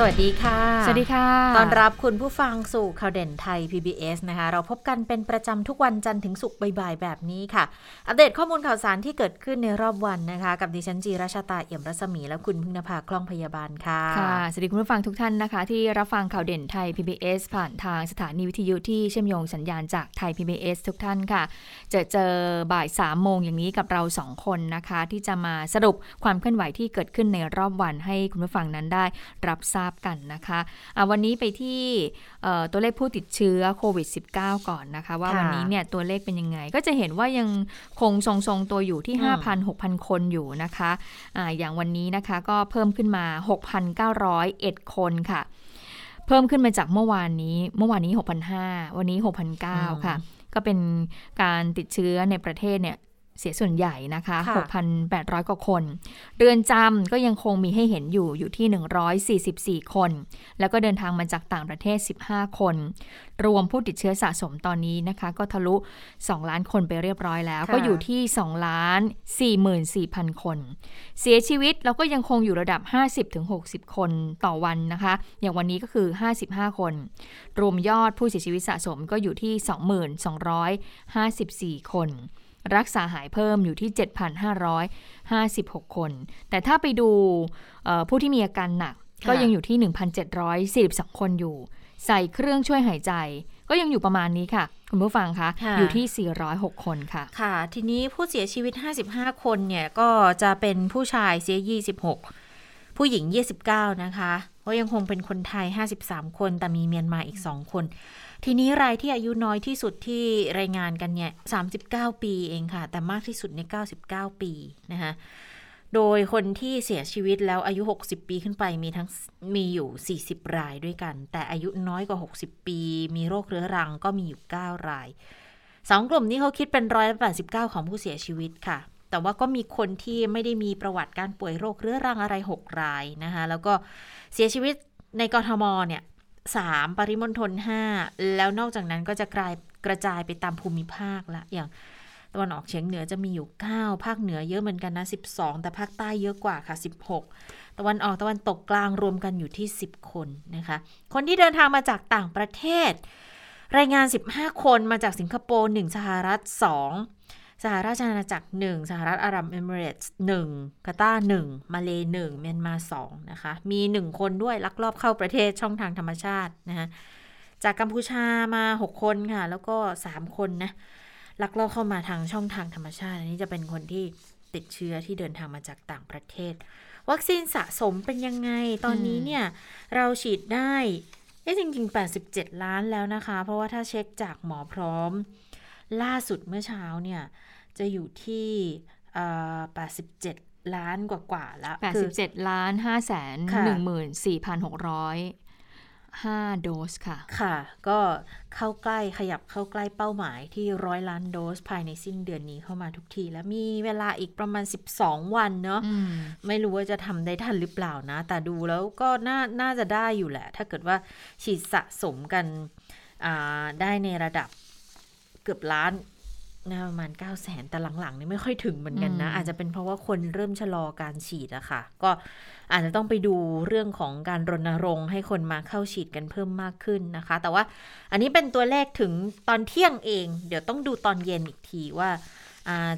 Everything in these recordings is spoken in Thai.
สวัสดีค่ะ สวัสดีค่ะ ตอนรับคุณผู้ฟังสู่ข่าวเด่นไทย PBS นะคะ เราพบกันเป็นประจำทุกวันจันทร์ถึงศุกร์บ่ายๆแบบนี้ค่ะ อัปเดตข้อมูลข่าวสารที่เกิดขึ้นในรอบวันนะคะ กับดิฉันจีราชาตาเอี่ยมรัศมี และคุณพึ่งนภาคล่องพยาบาลค่ะ ค่ะ สวัสดีคุณผู้ฟังทุกท่านนะคะ ที่รับฟังข่าวเด่นไทย PBS ผ่านทางสถานีวิทยุที่เชื่อมโยงสัญญาณจากไทย PBS ทุกท่านค่ะ จะเจอบ่ายสามโมงอย่างนี้กับเราสองคนนะคะ ที่จะมาสรุปความเคลื่อนไหวที่เกิดขึ้นในรอบวันให้คุณผู้ฟังนั้นได้รับทราบกันนะคะะวันนี้ไปที่ตัวเลขผู้ติดเชื้อโควิด -19 ก่อนนะคะ ว่าวันนี้เนี่ยตัวเลขเป็นยังไง ก็จะเห็นว่ายังคงทรงๆตัวอยู่ที่ 5,000-6,000 คนอยู่นะคะอะอย่างวันนี้นะคะก็เพิ่มขึ้นมา 6,901 คนค่ะ เพิ่มขึ้นมาจากเมื่อวานนี้ เมื่อวานนี้ 6,500 วันนี้ 6,900 ค่ะก็เป็นการติดเชื้อในประเทศเนี่ย เสียส่วนใหญ่นะคะ 6,800 กว่าคน เรือนจำก็ยังคงมีให้เห็นอยู่อยู่ที่ 144 คน แล้วก็เดินทางมาจากต่างประเทศ 15 คน รวมผู้ติดเชื้อสะสมตอนนี้นะคะ ก็ทะลุ 2 ล้านคนไปเรียบร้อยแล้ว ก็อยู่ที่ 2 ล้าน 44,000 คน เสียชีวิตเราก็ยังคงอยู่ระดับ 50-60 คนต่อวันนะคะ อย่างวันนี้ก็คือ 55 คน รวมยอดผู้เสียชีวิตสะสมก็อยู่ที่ 22,254 คน รักษาหายเพิ่มอยู่ที่ 7,556 คน แต่ถ้าไปดูผู้ที่มีอาการหนักก็ยังอยู่ที่ 1,742 คนอยู่ ใส่เครื่องช่วยหายใจ ก็ยังอยู่ประมาณนี้ค่ะ คุณผู้ฟังคะอยู่ที่ 406 คนค่ะ ค่ะ ทีนี้ผู้เสียชีวิต 55 คนเนี่ย ก็จะเป็นผู้ชายเสีย 26 ผู้หญิง 29 นะคะก็ยังคงเป็นคนไทย 53 คน แต่มีเมียนมาอีก 2 คน ทีนี้รายที่อายุน้อยที่สุดที่รายงานกันเนี่ย39 ปีเองค่ะ แต่มากที่สุดใน 99 ปีนะคะโดยคนที่เสียชีวิตแล้วอายุ 60 ปีขึ้นไปมีทั้งมีอยู่ 40 รายด้วยกัน แต่อายุน้อยกว่า 60 ปี มีโรคเรื้อรังก็มีอยู่ 9 รายสองกลุ่มนี้เขาคิดเป็นร้อยละ89ของผู้เสียชีวิตค่ะ แต่ว่าก็มีคนที่ไม่ได้มีประวัติการป่วยโรคเรื้อรังอะไร 6 รายนะคะ แล้วก็เสียชีวิตในกรทมเนี่ย 3 ปริมณฑล5แล้วนอกจากนั้นก็จะกลายกระจายไปตามภูมิภาคละอย่างตะวันออกเฉียงเหนือจะมีอยู่ 9 ภาคเหนือเยอะเหมือนกันนะ 12 แต่ภาคใต้เยอะกว่าค่ะ 16 ตะวันออกตะวันตกกลางรวมกันอยู่ที่ 10 คนนะคะ คนที่เดินทางมาจากต่างประเทศ รายงาน 15 คนมาจากสิงคโปร์ 1 สหรัฐ 2 สหราชอาณาจักร 1 สหรัฐอาหรับเอมิเรตส์1กาตาร์1มาเลย์1เมียนมา2นะคะ มี 1 คนด้วยลักลอบเข้าประเทศช่องทางธรรมชาตินะคะจากกัมพูชามา 6 คนค่ะ แล้วก็ 3 คนนะลักลอบเข้ามาทางช่องทางธรรมชาติ อันนี้จะเป็นคนที่ติดเชื้อที่เดินทางมาจากต่างประเทศ วัคซีนสะสมเป็นยังไงตอนนี้เนี่ย เราฉีดได้เอ๊ะจริงๆ 87 ล้านแล้วนะคะ เพราะว่าถ้าเช็คจากหมอพร้อม ล่าสุดเมื่อเช้าเนี่ยจะอยู่ที่87ล้านกว่ากว่าแล้ว87 ล้าน5แสน14,600 5 โดสค่ะ ค่ะ ก็เข้าใกล้ขยับเข้าใกล้เป้าหมายที่ร้อยล้านโดสภายในสิ้นเดือนนี้เข้ามาทุกที แล้วมีเวลาอีกประมาณ 12 วันเนาะมไม่รู้ว่าจะทำได้ทันหรือเปล่านะ แต่ดูแล้วก็น่าน่าจะได้อยู่แหละ ถ้าเกิดว่าฉีดสะสมกันได้ในระดับเกือบล้านนะประมาณ 9 0 0แสนแต่หลังๆนี่ไม่ค่อยถึงเหมือนกันนะ อาจจะเป็นเพราะว่าคนเริ่มชะลอการฉีดอะค่ะ ก็อาจจะต้องไปดูเรื่องของการรณรงค์ให้คนมาเข้าฉีดกันเพิ่มมากขึ้นนะคะ แต่ว่าอันนี้เป็นตัวเลขถึงตอนเที่ยงเอง เดี๋ยวต้องดูตอนเย็นอีกทีว่า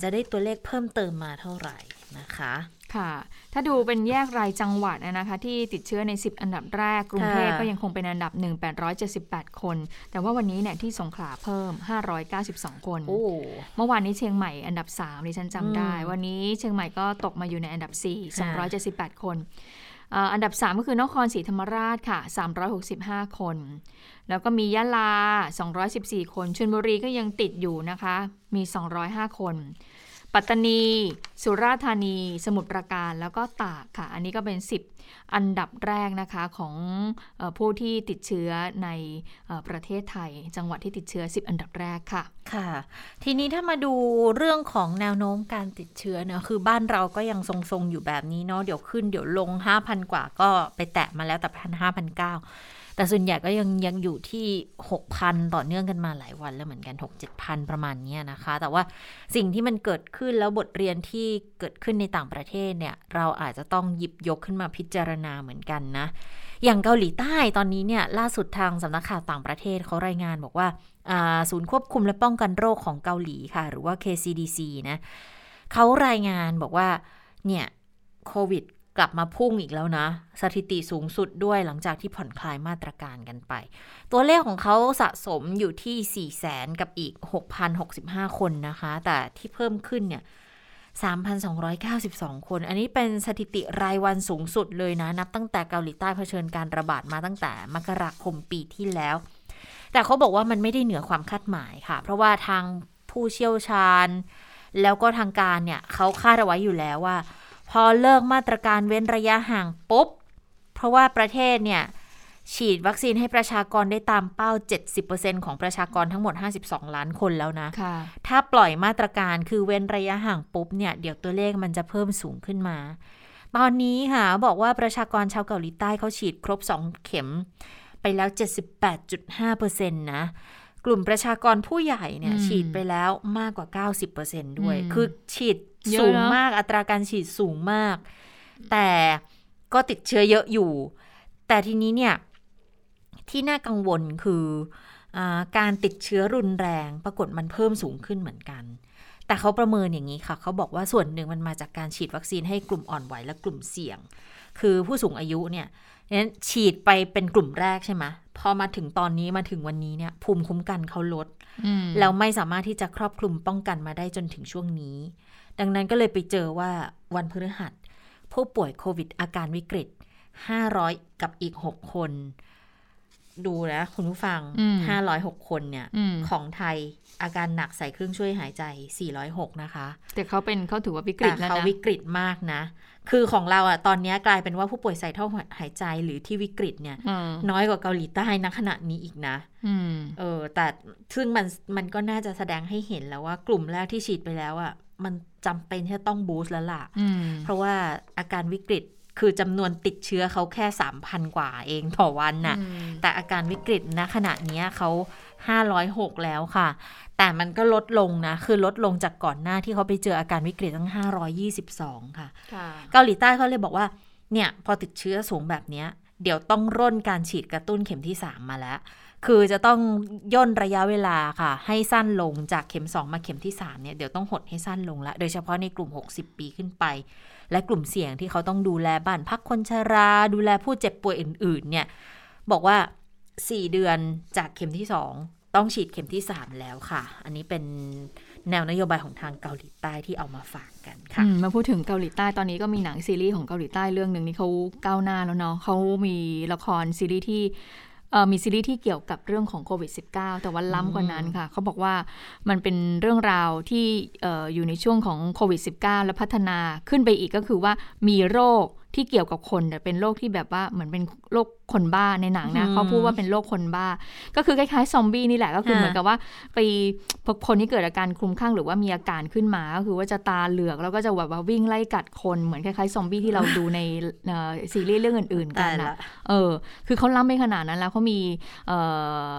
จะได้ตัวเลขเพิ่มเติมมาเท่าไหร่นะคะ ค่ะ ถ้าดูเป็นแยกรายจังหวัดนะคะ ที่ติดเชื้อใน 10 อันดับแรก กรุงเทพก็ยังคงเป็นอันดับ 1 878 คน แต่ว่าวันนี้เนี่ยที่สงขลาเพิ่ม 592 คน เมื่อวานนี้เชียงใหม่อันดับ3ดิฉันจำได้ วันนี้เชียงใหม่ก็ตกมาอยู่ในอันดับ 4 278 คนอันดับ 3 ก็คือนครศรีธรรมราชค่ะ 365 คน แล้วก็มียะลา 214 คนชลบุรีก็ยังติดอยู่นะคะ มี 205 คน ปัตตานี สุราษฎร์ธานี สมุทรปราการแล้วก็ตากค่ะ อันนี้ก็เป็น 10 อันดับแรกนะคะของอผู้ที่ติดเชื้อในประเทศไทย จังหวัดที่ติดเชื้อ 10 อันดับแรกค่ะค่ะ ทีนี้ถ้ามาดูเรื่องของแนวโน้มการติดเชื้อเนะคือบ้านเราก็ยังทรงๆอยู่แบบนี้เนาะเดี๋ยวขึ้นเดี๋ยวลง 5,000 กว่าก็ไปแตะมาแล้วแต่พันห้าพันเก้า แต่ส่วนใหญ่ก็ยังยังอยู่ที่ 6,000 ต่อเนื่องกันมาหลายวันแล้วเหมือนกัน 6-7,000 ประมาณนี้นะคะ แต่ว่าสิ่งที่มันเกิดขึ้นแล้วบทเรียนที่เกิดขึ้นในต่างประเทศเนี่ย เราอาจจะต้องหยิบยกขึ้นมาพิจารณาเหมือนกันนะ อย่างเกาหลีใต้ตอนนี้เนี่ยล่าสุดทางสำนักข่าวต่างประเทศเขารายงานบอกว่าอ่าศูนย์ควบคุมและป้องกันโรคของเกาหลีค่ะ หรือว่า KCDC นะเขารายงานบอกว่าเนี่ยโควิด กลับมาพุ่งอีกแล้วนะ สถิติสูงสุดด้วยหลังจากที่ผ่อนคลายมาตรการกันไป ตัวเลขของเขาสะสมอยู่ที่ 4 0 0แสนกับอีก 6,065 คนนะคะ แต่ที่เพิ่มขึ้นเนี่ย 3,292 คน อันนี้เป็นสถิติรายวันสูงสุดเลยนะ นับตั้งแต่เกาหลีใต้เผชิญการระบาดมาตั้งแต่มกราคมปีที่แล้ว แต่เขาบอกว่ามันไม่ได้เหนือความคาดหมายค่ะ เพราะว่าทางผู้เชี่ยวชาญ แล้วก็ทางการเนี่ยเขาคาดเอาไว้อยู่แล้วว่า พอเลิกมาตรการเว้นระยะห่างปุ๊บ เพราะว่าประเทศเนี่ย ฉีดวัคซีนให้ประชากรได้ตามเป้า 70%ของประชากรทั้งหมด 52 ล้านคนแล้วนะค่ะถ้าปล่อยมาตรการคือเว้นระยะห่างปุ๊บเนี่ยเดี๋ยวตัวเลขมันจะเพิ่มสูงขึ้นมา ตอนนี้ค่ะบอกว่าประชากรชาวเกาหลีใต้เขาฉีดครบ 2 เข็มไปแล้ว 78.5%นะ กลุ่มประชากรผู้ใหญ่เนี่ยอืมฉีดไปแล้วมากกว่า 90%ด้วยอืมคือฉีดเยอะสูงเนอะมากอัตราการฉีดสูงมาก แต่ก็ติดเชื้อเยอะอยู่ แต่ทีนี้เนี่ย ที่น่ากังวลคืออาการติดเชื้อรุนแรง ปรากฏมันเพิ่มสูงขึ้นเหมือนกัน แต่เขาประเมินอย่างนี้ค่ะ เขาบอกว่าส่วนหนึ่งมันมาจากการฉีดวัคซีนให้กลุ่มอ่อนไหวและกลุ่มเสี่ยง คือผู้สูงอายุเนี่ยนั้นฉีดไปเป็นกลุ่มแรกใช่ไหม พอมาถึงตอนนี้มาถึงวันนี้เนี่ยภูมิคุ้มกันเขาลดอืมแล้วไม่สามารถที่จะครอบคลุมป้องกันมาได้จนถึงช่วงนี้ ดังนั้นก็เลยไปเจอว่าวันพฤหัส ผู้ป่วยโควิดอาการวิกฤต 500 กับอีก 6 คน ดูนะคุณผู้ฟังอืม506 คนเนี่ยอืมของไทยอาการหนักใส่เครื่องช่วยหายใจ 406 นะคะ แต่เขาเป็นเขาถือว่าวิกฤแต่ตแล้วเขานะวิกฤตมากนะ คือของเราอะตอนนี้กลายเป็นว่าผู้ป่วยใส่ท่อหายใจหรือที่วิกฤตเนี่ยอืมน้อยกว่าเกาหลีใต้ณขณะนี้อีกนะอืมเออ แต่ซึ่งมันมันก็น่าจะแสดงให้เห็นแล้วว่ากลุ่มแรกที่ฉีดไปแล้วอะ่ะมันจำเป็นที่จะต้องบูสต์แล้วล่ะอืมเพราะว่าอาการวิกฤตคือจำนวนติดเชื้อเขาแค่3,000กว่าเองต่อวันน่ะอืมแต่อาการวิกฤตณขณะเนี้ยเขา 506 แล้วค่ะ แต่มันก็ลดลงนะ คือลดลงจากก่อนหน้าที่เขาไปเจออาการวิกฤตตั้ง 522 ค่ะค่ะเกาหลีใต้เขาเลยบอกว่า เนี่ย พอติดเชื้อสูงแบบเนี้ยเดี๋ยวต้องร่นการฉีดกระตุ้นเข็มที่ 3 มาแล้ว คือจะต้องย่นระยะเวลาค่ะ ให้สั้นลงจากเข็ม 2 มาเข็มที่ 3 เนี่ย เดี๋ยวต้องหดให้สั้นลงละ โดยเฉพาะในกลุ่ม 60 ปีขึ้นไป และกลุ่มเสี่ยงที่เขาต้องดูแลบ้านพักคนชรา ดูแลผู้เจ็บป่วยอื่น ๆ เนี่ย บอกว่า 4 เดือนจากเข็มที่ 2 ต้องฉีดเข็มที่ 3 แล้วค่ะ อันนี้เป็นแนวนโยบายของทางเกาหลีใต้ที่เอามาฝากกันค่ะอืมมาพูดถึงเกาหลีใต้ตอนนี้ก็มีหนังซีรีส์ของเกาหลีใต้เรื่องหนึ่งนี่เขาก้าวหน้าแล้วเนาะเขามีละครซีรีส์ที่เอ่อมีซีรีส์ที่เกี่ยวกับเรื่องของโควิด -19 แต่ว่าล้ำกว่านั้นค่ะ เขาบอกว่ามันเป็นเรื่องราวที่เอ่ออยู่ในช่วงของโควิด -19 และพัฒนาขึ้นไปอีกก็คือว่ามีโรค ที่เกี่ยวกับคนแต่เป็นโรคที่แบบว่าเหมือนเป็นโรคคนบ้าในหนังนะอืมเขาพูดว่าเป็นโรคคนบ้า ก็คือคล้ายๆซอมบี้นี่แหละก็คือค่ะเหมือนกับว่าไปพอคนที่เกิดอาการคลุมคลั่งหรือว่ามีอาการขึ้นมาก็คือว่าจะตาเหลือกแล้วก็จะแบบว่าวิ่งไล่กัดคนเหมือนคล้ายๆซอมบี้ที่เราดูในเอ่อซีรีส์เรื่องอื่นๆกัตานยนะละเออคือเขาล้ำไปขนาดนั้นแล้วเขามีเอ่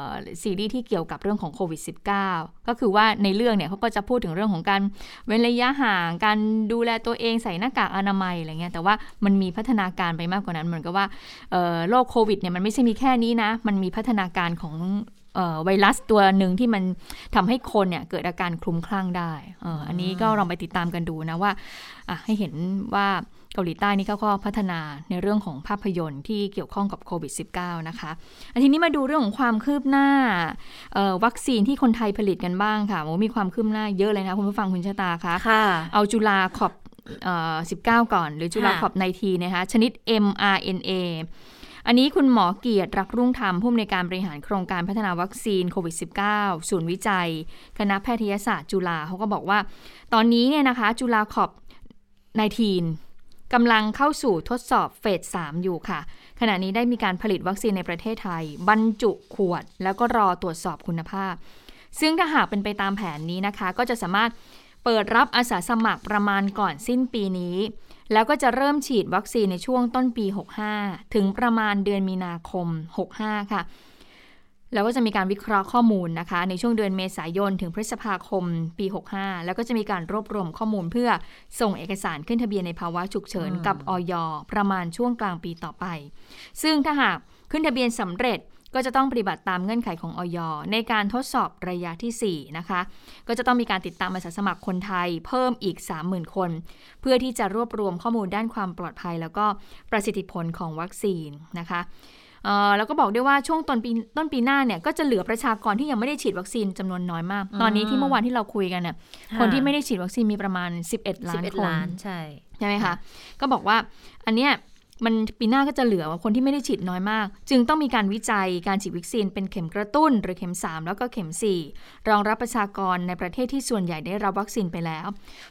อซีรีส์ที่เกี่ยวกับเรื่องของโควิด -19 ก็คือว่าในเรื่องเนี่ยเขาก็จะพูดถึงเรื่องของการเว้นระยะห่างการดูแลตัวเองใส่หน้ากากอนามัยอะไรเงี้ยแต่ว่ามันมีพัฒนาการไปมากกว่านั้นเหมือนกับว่าเอ่อโรคโควิดเนี่ยมันไม่ใช่มีแค่นี้นะ มันมีพัฒนาการของเอ่อไวรัสตัวหนึ่งที่มันทำให้คนเนี่ยเกิดอาการคลุ้มคลั่งได้เอออันนี้ก็ลองไปติดตามกันดูนะว่าอะให้เห็นว่าเกาหลีใต้นี่เขาก็พัฒนาในเรื่องของภาพยนตร์ที่เกี่ยวข้องกับโควิด -19 นะคะอันทีนี้มาดูเรื่องของความคืบหน้าเอ่อวัคซีนที่คนไทยผลิตกันบ้างค่ะโอ้มีความคืบหน้าเยอะเลยนะคุณผู้ฟังคุณชะตาคะค่ะเอาจุฬาขอบเอ่อ 19 ก่อน หรือจุฬาค่ะขอบในทีนะคะชนิด mRNA อันนี้คุณหมอเกียรติรักรุ่งธรรมผู้อำนวยการบริหารโครงการพัฒนาวัคซีนโควิด -19 ศูนย์วิจัย คณะแพทยศาสตร์จุฬาเขาก็บอกว่า ตอนนี้เนี่ยนะคะ จุฬาขอบ19กำลังเข้าสู่ทดสอบเฟส 3 อยู่ค่ะ ขณะนี้ได้มีการผลิตวัคซีนในประเทศไทย บรรจุขวด แล้วก็รอตรวจสอบคุณภาพ ซึ่งถ้าหากเป็นไปตามแผนนี้นะคะ ก็จะสามารถ เปิดรับอาสาสมัครประมาณก่อนสิ้นปีนี้ แล้วก็จะเริ่มฉีดวัคซีนในช่วงต้นปี 65 ถึงประมาณเดือนมีนาคม 65 ค่ะ แล้วก็จะมีการวิเคราะห์ข้อมูลนะคะ ในช่วงเดือนเมษายนถึงพฤษภาคมปี 65 แล้วก็จะมีการรวบรวมข้อมูลเพื่อส่งเอกสารขึ้นทะเบียนในภาวะฉุกเฉินกับออยประมาณช่วงกลางปีต่อไป ซึ่งถ้าหากขึ้นทะเบียนสำเร็จ ก็จะต้องปฏิบัติตามเงื่อนไขของออยในการทดสอบระยะทีสี่ 4 นะคะ ก็จะต้องมีการติดตามอาสาสมัครคนไทยเพิ่มอีก 30,000 คน เพื่อที่จะรวบรวมข้อมูลด้านความปลอดภัย แล้วก็ประสิทธิผลของวัคซีนนะคะเอ่อแล้วก็บอกด้วยว่าช่วงต้นปีต้นปีหน้าเนี่ยก็จะเหลือประชากรที่ยังไม่ได้ฉีดวัคซีนจำนวนน้อยมาก ตอนนี้ที่เมื่อวานที่เราคุยกันเนี่ยคนที่ไม่ได้ฉีดวัคซีนมีประมาณ 11 ล้าน11คนล้านใช่ใช่ไหมคะก็บอกว่าอันเนี้ย มันปีหน้าก็จะเหลือคนที่ไม่ได้ฉีดน้อยมาก จึงต้องมีการวิจัยการฉีดวัคซีนเป็นเข็มกระตุ้น หรือเข็ม 3 แล้วก็เข็ม 4 รองรับประชากรในประเทศที่ส่วนใหญ่ได้รับวัคซีนไปแล้ว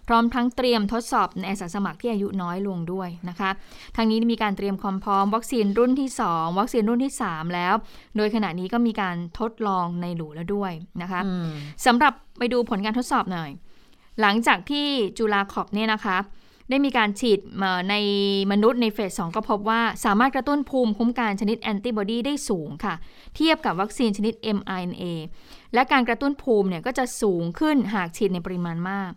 พร้อมทั้งเตรียมทดสอบในอาสาสมัครที่อายุน้อยลงด้วยนะคะทางนี้มีการเตรียมความพร้อมวัคซีนรุ่นที่ 2 วัคซีนรุ่นที่ 3 แล้ว โดยขณะนี้ก็มีการทดลองในหลูแล้วด้วยนะคะอืมสำหรับไปดูผลการทดสอบหน่อย หลังจากที่จุฬาคอฟเนี่ยนะคะ ได้มีการฉีดในมนุษย์ในเฟส 2 ก็พบว่าสามารถกระตุ้นภูมิคุ้มกันชนิดแอนติบอดีได้สูงค่ะ เทียบกับวัคซีนชนิด mRNA และการกระตุ้นภูมิเนี่ยก็จะสูงขึ้นหากฉีดในปริมาณมาก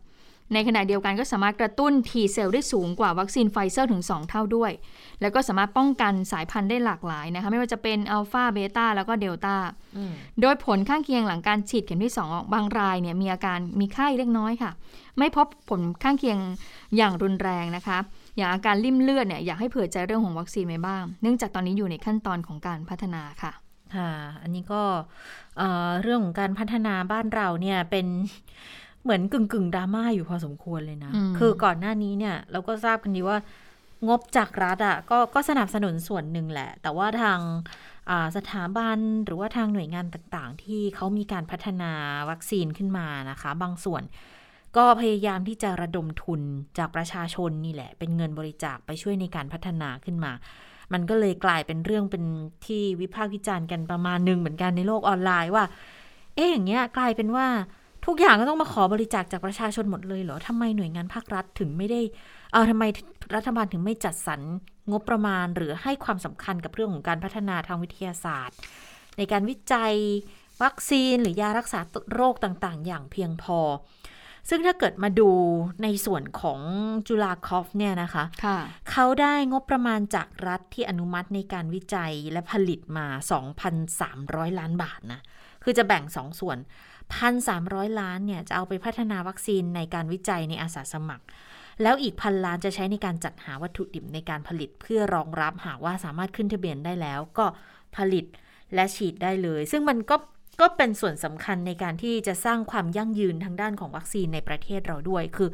ในขณะเดียวกันก็สามารถกระตุ้น T เซลล์ได้สูงกว่าวัคซีนไฟเซอร์ถึง 2 เท่าด้วย แล้วก็สามารถป้องกันสายพันธุ์ได้หลากหลายนะคะ ไม่ว่าจะเป็นอัลฟาเบต้าแล้วก็เดลต้าอืมโดยผลข้างเคียงหลังการฉีดเข็มที่ 2 บางรายเนี่ยมีอาการมีไข้เล็กน้อยค่ะ ไม่พบผลข้างเคียงอย่างรุนแรงนะคะ อย่างอาการริ่มเลือดเนี่ยอยากให้เผื่อใจเรื่องของวัคซีนไว้บ้าง เนื่องจากตอนนี้อยู่ในขั้นตอนของการพัฒนาค่ะ ค่ะ อันนี้ก็เอ่อเรื่องของการพัฒนาบ้านเราเนี่ยเป็น เหมือนกึ่งกึ่งๆดราม่าอยู่พอสมควรเลยนะอืมคือก่อนหน้านี้เนี่ย เราก็ทราบกันดีว่างบจากรัฐอะก็ก็สนับสนุนส่วนหนึ่งแหละ แต่ว่าทางอ่าสถาบันหรือว่าทางหน่วยงานต่างๆ ที่เขามีการพัฒนาวัคซีนขึ้นมานะคะ บางส่วนก็พยายามที่จะระดมทุนจากประชาชนนี่แหละ เป็นเงินบริจาคไปช่วยในการพัฒนาขึ้นมา มันก็เลยกลายเป็นเรื่องเป็นที่วิพากษ์วิจารณ์กันประมาณหนึ่งเหมือนกันในโลกออนไลน์ว่า เอ๊ะอย่างเงี้ยกลายเป็นว่า ทุกอย่างก็ต้องมาขอบริจาคจากประชาชนหมดเลยเหรอทำไมหน่วยงานภาครัฐถึงไม่ได้ เออทำไมรัฐบาลถึงไม่จัดสรรงบประมาณ หรือให้ความสำคัญกับเรื่องของการพัฒนาทางวิทยาศาสตร์ ในการวิจัยวัคซีนหรือยารักษาโรคต่างๆ อย่างเพียงพอ ซึ่งถ้าเกิดมาดูในส่วนของจุฬาคอฟเนี่ยนะคะค่ะเขาได้งบประมาณจากรัฐที่อนุมัติในการวิจัยและผลิตมา 2,300 ล้านบาทนะ คือจะแบ่ง2ส่วน 1,300 ล้านเนี่ยจะเอาไปพัฒนาวัคซีนในการวิจัยในอาสาสมัคร แล้วอีกพันล้านจะใช้ในการจัดหาวัตถุดิบในการผลิต เพื่อรองรับหากว่าสามารถขึ้นทะเบียนได้แล้ว ก็ผลิตและฉีดได้เลย ซึ่งมันก็ก็เป็นส่วนสำคัญในการที่จะสร้างความยั่งยืนทางด้านของวัคซีนในประเทศเราด้วย คือ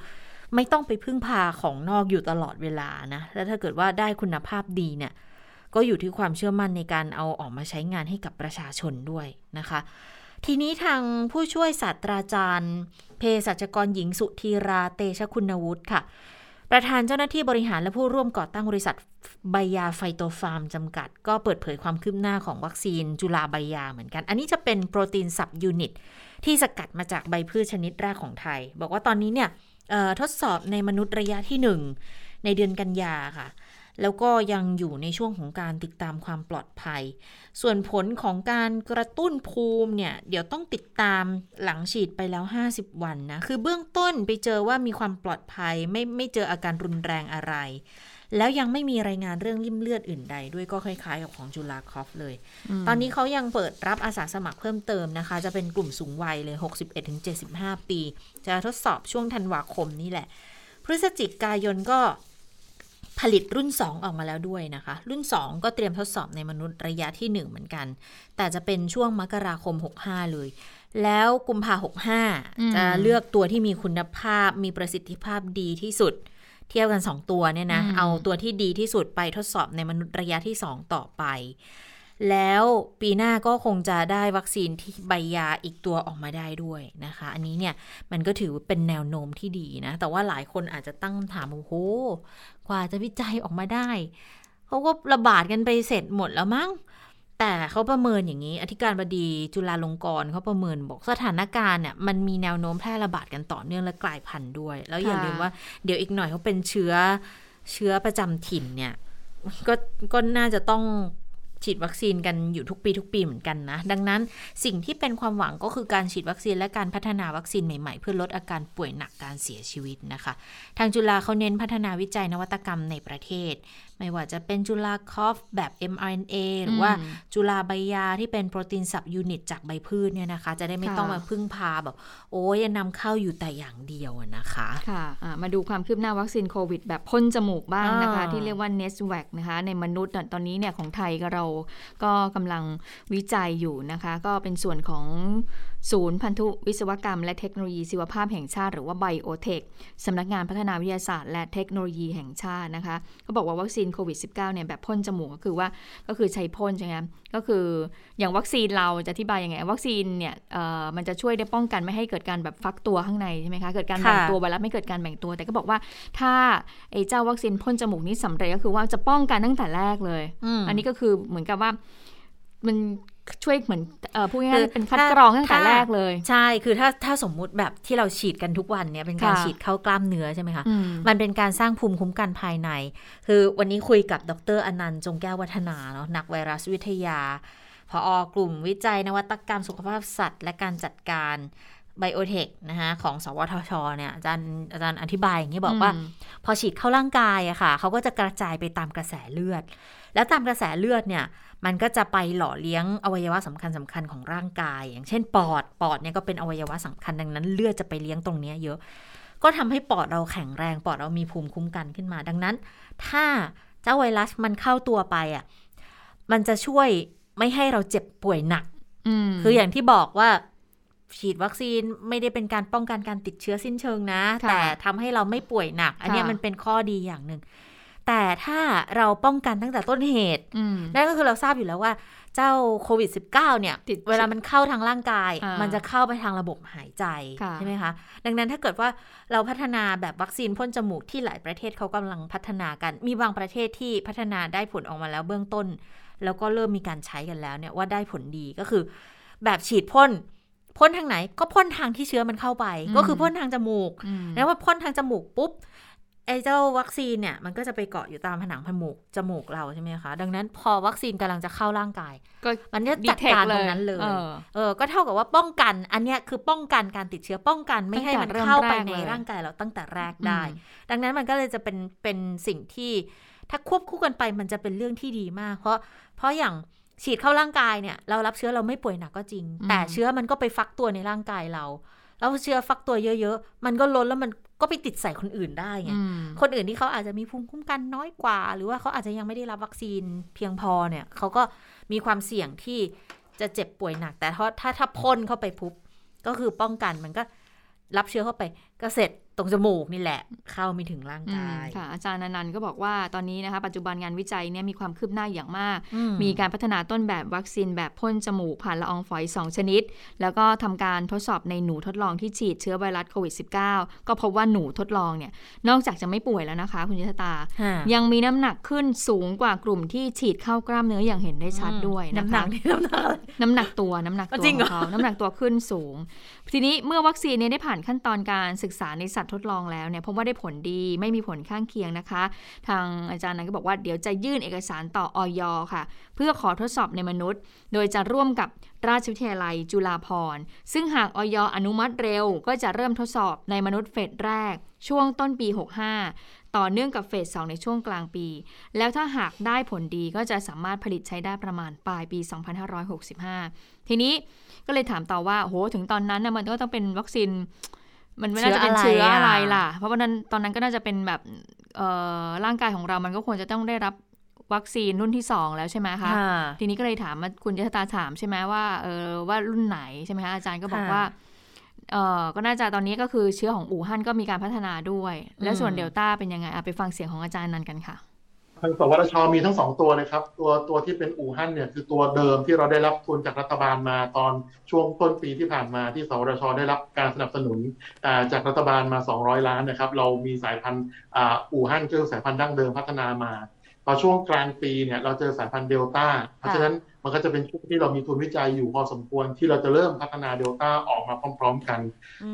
ไม่ต้องไปพึ่งพาของนอกอยู่ตลอดเวลานะ แล้วถ้าเกิดว่าได้คุณภาพดีเนี่ย ก็อยู่ที่ความเชื่อมั่นในการเอาออกมาใช้งานให้กับประชาชนด้วยนะคะ ทีนี้ทางผู้ช่วยศาสตราจารย์เภสัชกรหญิงสุธีราเตชะคุณวุฒิค่ะ ประธานเจ้าหน้าที่บริหารและผู้ร่วมก่อตั้งบริษัทไบยาไฟโตฟาร์มจำกัด ก็เปิดเผยความคืบหน้าของวัคซีนจุลาไบยาเหมือนกัน อันนี้จะเป็นโปรตีนสับยูนิต ที่สกัดมาจากใบพืชชนิดแรกของไทย บอกว่าตอนนี้เนี่ยทดสอบในมนุษย์ระยะที่ 1 ในเดือนกันยาค่ะ แล้วก็ยังอยู่ในช่วงของการติดตามความปลอดภัย ส่วนผลของการกระตุ้นภูมิเนี่ย เดี๋ยวต้องติดตามหลังฉีดไปแล้ว 50 วันนะ คือเบื้องต้นไปเจอว่ามีความปลอดภัยไม่ไม่เจออาการรุนแรงอะไร แล้วยังไม่มีรายงานเรื่องริ่มเลือดอื่นใด ด้วยก็คล้ายๆกับของจุฬาคอฟเลยตอนนี้เขายังเปิดรับอาสาสมัครเพิ่มเติมนะคะ จะเป็นกลุ่มสูงวัยเลย 61-75 ปี จะทดสอบช่วงธันวาคมนี่แหละ พฤศจิกายนก็ ผลิตรุ่น 2 ออกมาแล้วด้วยนะคะ รุ่น 2 ก็เตรียมทดสอบในมนุษย์ระยะที่ 1 เหมือนกัน แต่จะเป็นช่วงมกราคม 65 เลย แล้วกุมภาอืม65 จะเลือกตัวที่มีคุณภาพมีประสิทธิภาพดีที่สุด เทียบกัน 2 ตัวเนี่ยนะอืมเอาตัวที่ดีที่สุดไปทดสอบในมนุษย์ระยะที่ 2 ต่อไป แล้วปีหน้าก็คงจะได้วัคซีนที่ใบยาอีกตัวออกมาได้ด้วยนะคะ อันนี้เนี่ยมันก็ถือเป็นแนวโน้มที่ดีนะ แต่ว่าหลายคนอาจจะตั้งคำถามโอ้โหกว่าจะวิจัยออกมาได้เขาก็ระบาดกันไปเสร็จหมดแล้วมั้งแต่เขาประเมินอย่างนี้ อธิการบดีจุฬาลงกรณ์เขาประเมินบอกสถานการณ์เนี่ยมันมีแนวโน้มแพร่ระบาดกันต่อเนื่องและกลายพันธุ์ด้วย แล้วอย่าลืมว่าเดี๋ยวอีกหน่อยเขาเป็นเชื้อเชื้อประจำถิ่นเนี่ยก็ก็น่าจะต้อง ฉีดวัคซีนกันอยู่ทุกปีทุกปีเหมือนกันนะ ดังนั้นสิ่งที่เป็นความหวังก็คือการฉีดวัคซีนและการพัฒนาวัคซีนใหม่ๆ เพื่อลดอาการป่วยหนักการเสียชีวิตนะคะ ทางจุฬาเขาเน้นพัฒนาวิจัยนวัตกรรมในประเทศ ไม่ว่าจะเป็นจุฬาคอฟแบบ mRNA หรือว่าอืมจุฬาใบยาที่เป็นโปรตีนสับยูนิตจากใบพืชเนี่ยนะคะ จะได้ไม่ค่ะต้องมาพึ่งพาแบบ โอ้ยยังนำเข้าอยู่แต่อย่างเดียวอะนะคะค่ะอ่ามาดูความคืบหน้าวัคซีนโควิด แบบพ่นจมูกบ้างนะคะอ่าที่เรียกว่า n e s w a c นะคะ ในมนุษย์น่ะตอนนี้เนี่ยของไทยก็เราก็กำลังวิจัยอยู่นะคะ ก็เป็นส่วนของ ศูนย์พันธุวิศวกรรมและเทคโนโลยีชีวภาพแห่งชาติ หรือว่าไบโอเทคสำนักงานพัฒนาวิทยาศาสตร์และเทคโนโลยีแห่งชาตินะคะก็บอกว่าวัคซีนโควิด -19 เนี่ยแบบพ่นจมูกก็คือว่าก็คือใช้พ่นใช่ไหมคะก็คืออย่างวัคซีนเราจะอธิบายยังไง วัคซีนเนี่ยเอ่อมันจะช่วยได้ป้องกันไม่ให้เกิดการแบบฟักตัวข้างในใช่ไหมคะเกิดการแบ่งค่ะตัวไวรัสไม่เกิดการแบ่งตัว แต่ก็บอกว่าถ้าไอ้เจ้าวัคซีนพ่นจมูกนี้สำเร็จก็คือว่าจะป้องกันตั้งแต่แรกเลยมอันนี้ก็คือเหมือนกับว่ามัน ช่วยเหมือนเอ่อพูดคืง่ายอๆเป็นคัดถ้ากรองตั้งแต่ถ้าแรกเลย ใช่คือถ้าถ้าสมมุติแบบที่เราฉีดกันทุกวันเนี่ยเป็นการค่ะฉีดเข้ากล้ามเนื้อใช่ไหมคะอืมมันเป็นการสร้างภูมิคุ้มกันภายใน คือวันนี้คุยกับดรอนันต์จงแก้ววัฒนาเนาะนักไวรัสวิทยาพออกลุ่มวิจัยนวัตกรรมสุขภาพสัตว์ และการจัดการไบโอเทคนะคะของสวทชเนี่ยอาจารย์อาจารย์อธิบายอย่างนี้บอกว่าอืมพอฉีดเข้าร่างกายอะค่ะเขาก็จะกระจายไปตามกระแสเลือด แล้วตามกระแสเลือดเนี่ย มันก็จะไปหล่อเลี้ยงอวัยวะสำคัญสคัญๆของร่างกาย อย่างเช่นปอด ปอดเนี่ยก็เป็นอวัยวะสำคัญดังนั้นเลือดจะไปเลี้ยงตรงเนี้ยเยอะ ก็ทำให้ปอดเราแข็งแรง ปอดเรามีภูมิคุ้มกันขึ้นมา ดังนั้น ถ้าเจ้าไวรัสมันเข้าตัวไปอะ มันจะช่วยไม่ให้เราเจ็บป่วยหนักอืมคืออย่างที่บอกว่าฉีดวัคซีนไม่ได้เป็นการป้องกันการติดเชื้อสิ้นเชิงนะค่ะแต่ทำให้เราไม่ป่วยหนัก อันเนี้ยค่ะมันเป็นข้อดีอย่างหนึ่ง แต่ถ้าเราป้องกันตั้งแต่ต้นเหตุอืมนั่นก็คือเราทราบอยู่แล้วว่า เจ้าโควิด -19 เนี่ยติดเวลามันเข้าทางร่างกายอ่ามัมันจะเข้าไปทางระบบหายใจค่ะใช่ไหมคะ ดังนั้นถ้าเกิดว่าเราพัฒนาแบบวัคซีนพ่นจมูกที่หลายประเทศเขากำลังพัฒนากัน มีบางประเทศที่พัฒนาได้ผลออกมาแล้วเบื้องต้น แล้วก็เริ่มมีการใช้กันแล้วเนี่ยว่าได้ผลดีก็คือ แบบฉีดพ่นพ่นทางไหนก็พ่นทางที่เชื้อมันเข้าไปอืมก็คือพ่นทางจมูกอืมแล้วว่าพ่นทางจมูกปุ๊บ ไอ้เจ้าวัคซีนเนี่ยมันก็จะไปเกาะอยู่ตามผนังจมูกจมูกเราใช่ไหมคะ ดังนั้นพอวัคซีนกำลังจะเข้าร่างกายก็มันจะจัดการตรงนั้นเลยออเออ ก็เท่ากับว่าป้องกัน อันเนี้ยคือป้องกันการติดเชื้อป้องกันไม่ให้มันตั้งแต่เริ่มเข้าไปแรกในเลยร่างกายเราตั้งแต่แรกได้อืมดังนั้นมันก็เลยจะเป็นเป็นสิ่งที่ถ้าควบคู่กันไปมันจะเป็นเรื่องที่ดีมาก เพราะเพราะอย่างฉีดเข้าร่างกายเนี่ย เรารับเชื้อเราไม่ป่วยหนักก็จริง แต่เชื้อมันก็ไปฟักตัวในร่างกายเราแล้วเชื้อฟักตัวเยอะ ๆ มันก็ล้นแล้วมัน ก็ไปติดใส่คนอื่นได้ไงอืมคนอื่นที่เขาอาจจะมีภูมิคุ้มกันน้อยกว่า หรือว่าเขาอาจจะยังไม่ได้รับวัคซีนเพียงพอเนี่ยเขาก็มีความเสี่ยงที่จะเจ็บป่วยหนัก แต่ถ้าถ้าถ้าพ่นเข้าไปปุ๊บก็คือป้องกันมันก็รับเชื้อเข้าไปก็เสร็จ ตรงจมูกนี่แหละ เข้าไม่ถึงร่างอืกามยค่ะอาจารย์อนันต์ก็บอกว่าตอนนี้นะคะปัจจุบันงานวิจัยเนี่ยมีความคืบหน้าอย่างมากอืมีการพัฒนาต้นแบบวัคซีนแบบพ่นจมูกผ่านละอองฝอย 2 ชนิด แล้วก็ทำการทดสอบในหนูทดลองที่ฉีดเชื้อไวรัสโควิด -19 ก็พบว่าหนูทดลองเนี่ยนอกจากจะไม่ป่วยแล้วนะคะ คุณยิตตาค่ะยังมีน้ำหนักขึ้นสูงกว่ากลุ่มที่ฉีดเข้ากล้ามเนื้ออย่างเห็นได้ชัดด้วยนะคะน้ำหนักนี่น้ำหนักอะไรน้ำหนักตัวน้ำหนักตัวจริงขเหรอองเขาน้ำหนักตัวขึ้นสูง ทีนี้เมื่อวัคซีนเนี้ได้ผ่านขั้นตอนการศึกษาในสัตว์ทดลองแล้วเนี่ยพบว่าได้ผลดีไม่มีผลข้างเคียงนะคะ ทางอาจารย์นั้นก็บอกว่าเดี๋ยวจะยื่นเอกสารต่อออยค่ะ เพื่อขอทดสอบในมนุษย์ โดยจะร่วมกับราชวิทยาลัยจุฬาภรณ์ซึ่งหากออยอนุมัติเร็ว ก็จะเริ่มทดสอบในมนุษย์เฟสแรก ช่วงต้นปี 65 ต่อเนื่องกับเฟส 2 ในช่วงกลางปี แล้วถ้าหากได้ผลดีก็จะสามารถผลิตใช้ได้ประมาณปลายปี 2565 ทีนี้ก็เลยถามต่อว่าโหถึงตอนนั้นนะมันก็ต้องเป็นวัคซีน มันไม่น่าจะเป็นเชื้เชื้อออะอะไรไรล่ะ เพราะว่านั้นตอนนั้นก็น่าจะเป็นแบบเอ่อร่างกายของเรามันก็ควรจะต้องได้รับวัคซีนรุ่นที่ 2 แล้วใช่ไหมคะค่ะทีนี้ก็เลยถามมาคุณยศตาถามใช่ไหมว่าเออว่ารุ่นไหนใช่ไหมคะอาจารย์ก็บอกค่ะว่าเอ่อก็น่าจะตอนนี้ก็คือเชื้อของอู่ฮั่นก็มีการพัฒนาด้วย แล้วส่วนเดลต้าเป็นยังไงอะไปฟังเสียงของอาจารย์นันกันค่ะ ทางสวทชมีทั้งสองตัวเลยครับ ตัวตัวที่เป็นอู่ฮั่นเนี่ยคือตัวเดิมที่เราได้รับทุนจากรัฐบาลมาตอนช่วงต้นปีที่ผ่านมาที่สวทชได้รับการสนับสนุนจากรัฐบาลมา 200 ล้านนะครับ เรามีสายพันธุ์อู่ฮั่นคือสายพันธุ์ดั้งเดิมพัฒนามาพอช่วงกลางปีเนี่ยเราเจอสายพันธุ์เดลต้าเพราะฉะนั้นมันก็จะเป็นช่วงที่เรามีทุนวิจัยอยู่พอสมควรที่เราจะเริ่มพัฒนาเดลต้าออกมาพร้อม ๆ กัน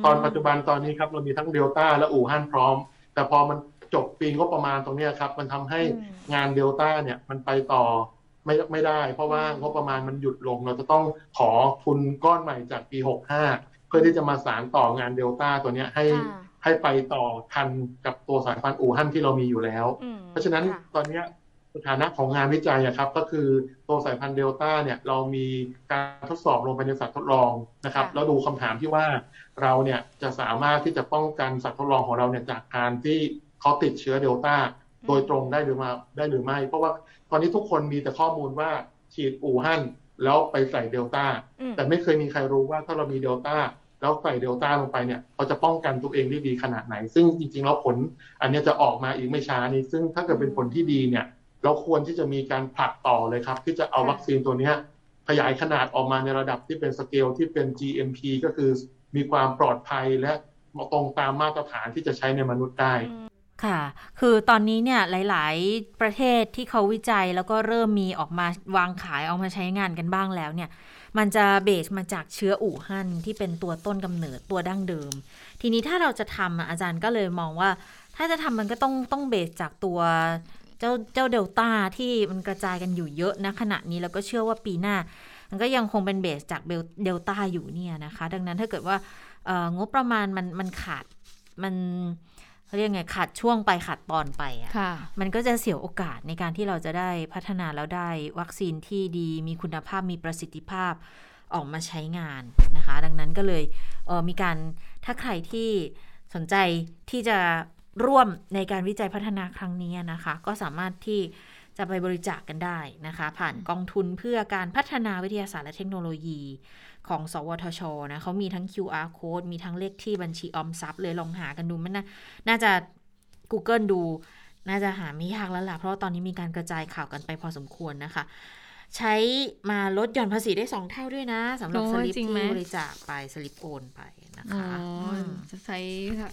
ตอนปัจจุบันตอนนี้ครับเรามีทั้งเดลต้าและอู่ฮั่นพร้อม แต่พอมัน จบปีงบประมาณตรงนี้ครับ มันทำให้งานเดลต้าเนี่ยมันไปต่อไม่ไม่ได้ เพราะว่างบประมาณมันหยุดลง เราจะต้องขอทุนก้อนใหม่จากปี 65 เพื่อที่จะมาสารต่องานเดลต้าตัวนี้ให้ให้ไปต่อทันกับตัวสายพันธุ์อู่ฮั่นที่เรามีอยู่แล้ว เพราะฉะนั้นตอนนี้สถานะของงานวิจัยครับ ก็คือตัวสายพันธุ์เดลต้าเนี่ยเรามีการทดสอบลงไปในสัตว์ทดลองนะครับ แล้วดูคำถามที่ว่าเราเนี่ยจะสามารถที่จะป้องกันสัตว์ทดลองของเราเนี่ยจากการที่ เขาติดเชื้อเดลต้าโดยตรงได้หรือมาได้หรือไม่ เพราะว่าตอนนี้ทุกคนมีแต่ข้อมูลว่าฉีดอู่ฮั่นแล้วไปใส่เดลต้าแต่ไม่เคยมีใครรู้ว่าถ้าเรามีเดลต้าแล้วใส่เดลต้าลงไปเนี่ยเราจะป้องกันตัวเองได้ดีขนาดไหน ซึ่งจริงๆแล้วผลอันนี้จะออกมาอีกไม่ช้านี้ ซึ่งถ้าเกิดเป็นผลที่ดีเนี่ย เราควรที่จะมีการผลักต่อเลยครับ ที่จะเอาวัคซีนตัวนี้ขยายขนาดออกมาในระดับที่เป็นสเกลที่เป็น GMP ก็คือมีความปลอดภัยและตรงตามมาตรฐานที่จะใช้ในมนุษย์ได้ ค่ะ คือตอนนี้เนี่ยหลาย ๆ ประเทศที่เขาวิจัยแล้วก็เริ่มมีออกมาวางขายออกมาใช้งานกันบ้างแล้วเนี่ย มันจะเบสมาจากเชื้ออู่ฮั่นที่เป็นตัวต้นกำเนิดตัวดั้งเดิม ทีนี้ถ้าเราจะทำอาจารย์ก็เลยมองว่า ถ้าจะทำมันก็ต้องต้องเบสจากตัวเจ้าเจ้าเดลต้าที่มันกระจายกันอยู่เยอะนะขณะนี้แล้วก็เชื่อว่าปีหน้า มันก็ยังคงเป็นเบสจากเดลต้าอยู่เนี่ยนะคะ ดังนั้นถ้าเกิดว่างบประมาณมันมันขาดมัน เขาเรียกไงขาดช่วงไปขาดตอนไปอะ่ะมันก็จะเสียโอกาสในการที่เราจะได้พัฒนาแล้วได้วัคซีนที่ดีมีคุณภาพมีประสิทธิภาพออกมาใช้งานนะคะ ดังนั้นก็เลยเมีการถ้าใครที่สนใจที่จะร่วมในการวิจัยพัฒนาครั้งนี้นะคะ ก็สามารถที่จะไปบริจาคกกันได้นะคะ ผ่านกองทุนเพื่อการพัฒนาวิทยาศาสตร์และเทคโนโลยี ของ สวทชนะเขามีทั้ง QR code มีทั้งเลขที่บัญชีออมทรัพย์เลยลองหากันดูมันนะน่าจะ Google ดูน่าจะหาไม่ยากแล้วล่ะ เพราะตอนนี้มีการกระจายข่าวกันไปพอสมควรนะคะ ใช้มาลดหย่อนภาษีได้สองเท่าด้วยนะสำหรับสลิปที่บริจาคไปสลิปโอนไปนะคะจะใช้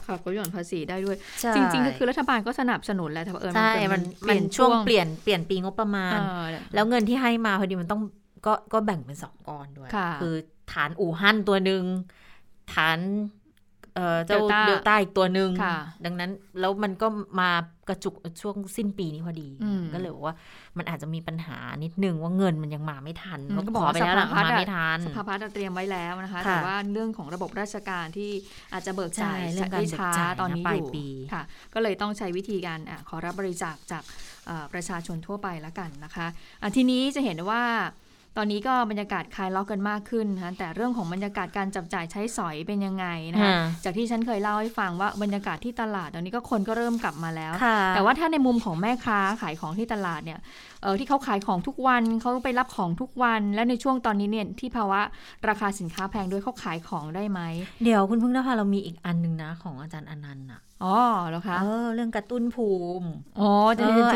ขับลดหย่อนภาษีได้ด้วย จริงๆก็คือรัฐบาลก็สนับสนุนแหละแต่เออใช่มันเป็นช่วงเปลี่ยนเปลี่ยนปีงบประมาณ แล้วเงินที่ให้มาพอดีมันต้อง ก็ก็แบ่งเป็นสองก้อนด้วย คือฐานอู่ฮั่นตัวหนึ่งฐานเจ้าเดลต้าอีกตัวหนึ่งดังนั้นแล้วมันก็มากระจุกช่วงสิ้นปีนี้พอดี ก็เลยบอกว่ามันอาจจะมีปัญหานิดนึงว่าเงินมันยังมาไม่ทันเขาบอกไปแล้วมาไม่ทันสภาพัฒน์เตรียมไว้แล้วนะคะ แต่ว่าเรื่องของระบบราชการที่อาจจะเบิกจ่ายได้ช้าตอนนี้อยู่ค่ะ ก็เลยต้องใช้วิธีการขอรับบริจาคจากประชาชนทั่วไปแล้วกันนะคะทีนี้จะเห็นว่า ตอนนี้ก็บรรยากาศคลายล็อกกันมากขึ้นนะแต่เรื่องของบรรยากาศการจับจ่ายใช้สอยเป็นยังไงนะคะจากที่ฉันเคยเล่าให้ฟังว่าบรรยากาศที่ตลาดตอนนี้ก็คนก็เริ่มกลับมาแล้ว แต่ว่าถ้าในมุมของแม่ค้าขายของที่ตลาดเนี่ยเออที่เขาขายของทุกวันเขาไปรับของทุกวัน แล้วในช่วงตอนนี้เนี่ยที่ภาวะราคาสินค้าแพงด้วยเขาขายของได้ไหมเดี๋ยวคุณพึ่งนภาเรามีอีกอันหนึ่งนะของอาจารย์อนันต์อะ อ๋อแล้วคะเออเรื่องกระตุ้นภูมิอ๋อ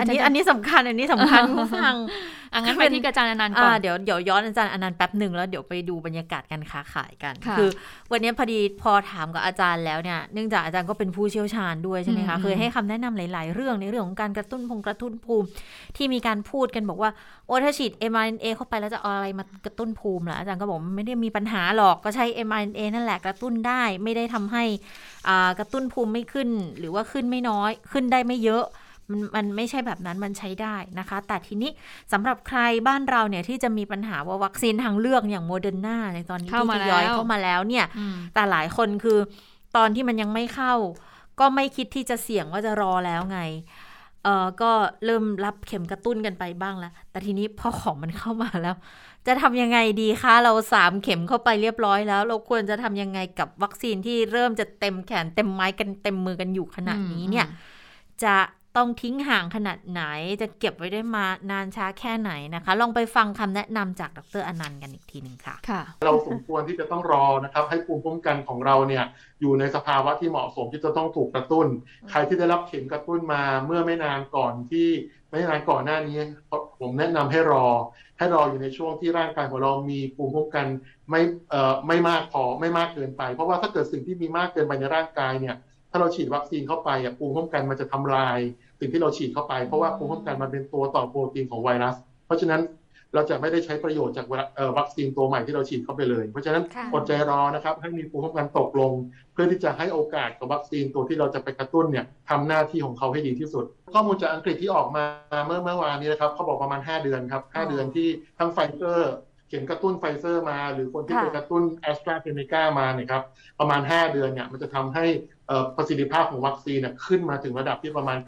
อันนี้อันนี้สำคัญอันนี้สำคัญผู้ฟังอังั้นไปที่อาจารย์อนันต์ก่อนเดี๋ยวเดี๋ยวย้อนอาจารย์อนันต์แป๊บหนึ่งแล้วเดี๋ยวไปดูบรรยากาศการค้าขายกัน คือวันนี้พอดีพอถามกับอาจารย์แล้วเนี่ยเนื่องจากอาจารย์ก็เป็นผู้เชี่ยวชาญด้วยใช่ไหมคะเคยให้คำแนะนำหลาย ๆ เรื่องในเรื่องของการกระตุ้นพงกระตุ้นภูมิ ที่มีการพูดกันบอกว่าโอ้ถ้าฉีด mRNA เข้าไปแล้วจะเอาอะไรมากระตุ้นภูมิล่ะอาจารย์ก็บอกไม่ได้มีปัญหาหรอกก็ใช้ mRNA นั่นแหละกระตุ้นได้ไม่ได้ทำให้กระตุ้นภูมิไม่ขึ้นหรือว่าขึ้นไม่น้อยขึ้นได้ไม่เยอะมันมันไม่ใช่แบบนั้นมันใช้ได้นะคะ แต่ทีนี้สำหรับใครบ้านเราเนี่ยที่จะมีปัญหาว่าวัคซีนทางเลือกอย่างโมเดอร์นาในตอนนี้ที่ทยอยเข้ามาแล้วเนี่ย แต่หลายคนคือตอนที่มันยังไม่เข้า ก็ไม่คิดที่จะเสี่ยงว่าจะรอแล้วไง เออก็เริ่มรับเข็มกระตุ้นกันไปบ้างแล้ว แต่ทีนี้พอของมันเข้ามาแล้ว จะทำยังไงดีคะ เราสามเข็มเข้าไปเรียบร้อยแล้ว เราควรจะทำยังไงกับวัคซีนที่เริ่มจะเต็มแขนเต็มไม้กันเต็มมือกันอยู่ขนาดนี้เนี่ย จะ ต้องทิ้งห่างขนาดไหน จะเก็บไว้ได้มานานช้าแค่ไหนนะคะ ลองไปฟังคำแนะนำจากดรอนันต์กันอีกทีหนึ่งค่ะค่ะ เราสมควรที่จะต้องรอนะครับ ให้ภูมิคุ้มกันของเราเนี่ยอยู่ในสภาวะที่เหมาะสมที่จะต้องถูกกระตุ้น ใครที่ได้รับเข็มกระตุ้นมาเมื่อไม่นานก่อนที่ไม่นานก่อนหน้านี้ ผมแนะนำให้รอ ให้รออยู่ในช่วงที่ร่างกายของเรามีภูมิคุ้มกันไม่เอ่อไม่มากพอไม่มากเกินไป เพราะว่าถ้าเกิดสิ่งที่มีมากเกินไปในร่างกายเนี่ยถ้าเราฉีดวัคซีนเข้าไปอะภูมิคุ้มกันมันจะทำลาย สิ่งที่เราฉีดเข้าไปเพราะว่าภูมิคุ้มกันมันเป็นตัวต่อโปรตีนของไวรัส เพราะฉะนั้นเราจะไม่ได้ใช้ประโยชน์จากวัคซีนตัวใหม่ที่เราฉีดเข้าไปเลย เพราะฉะนั้นค่ะอดใจรอนะครับให้มีภูมิคุ้มกันตกลง เพื่อที่จะให้โอกาสกับวัคซีนตัวที่เราจะไปกระตุ้นเนี่ยทำหน้าที่ของเขาให้ดีที่สุด ข้อมูลจากอังกฤษที่ออกมาเมื่อเมื่อวานนี้นะครับเขาบอกประมาณ 5 เดือนครับ 5 เดือนที่ทั้งไฟเซอร์เข็มกระตุ้นไฟเซอร์มา หรือคนที่ค่ะไปกระตุ้นแอสตราเซเนกามาเนี่ยครับประมาณ 5 เดือนเนี่ยมันจะทำให้เอ่อ ประสิทธิภาพของวัคซีนเนี่ยขึ้นมาถึงระดับที่ประมาณ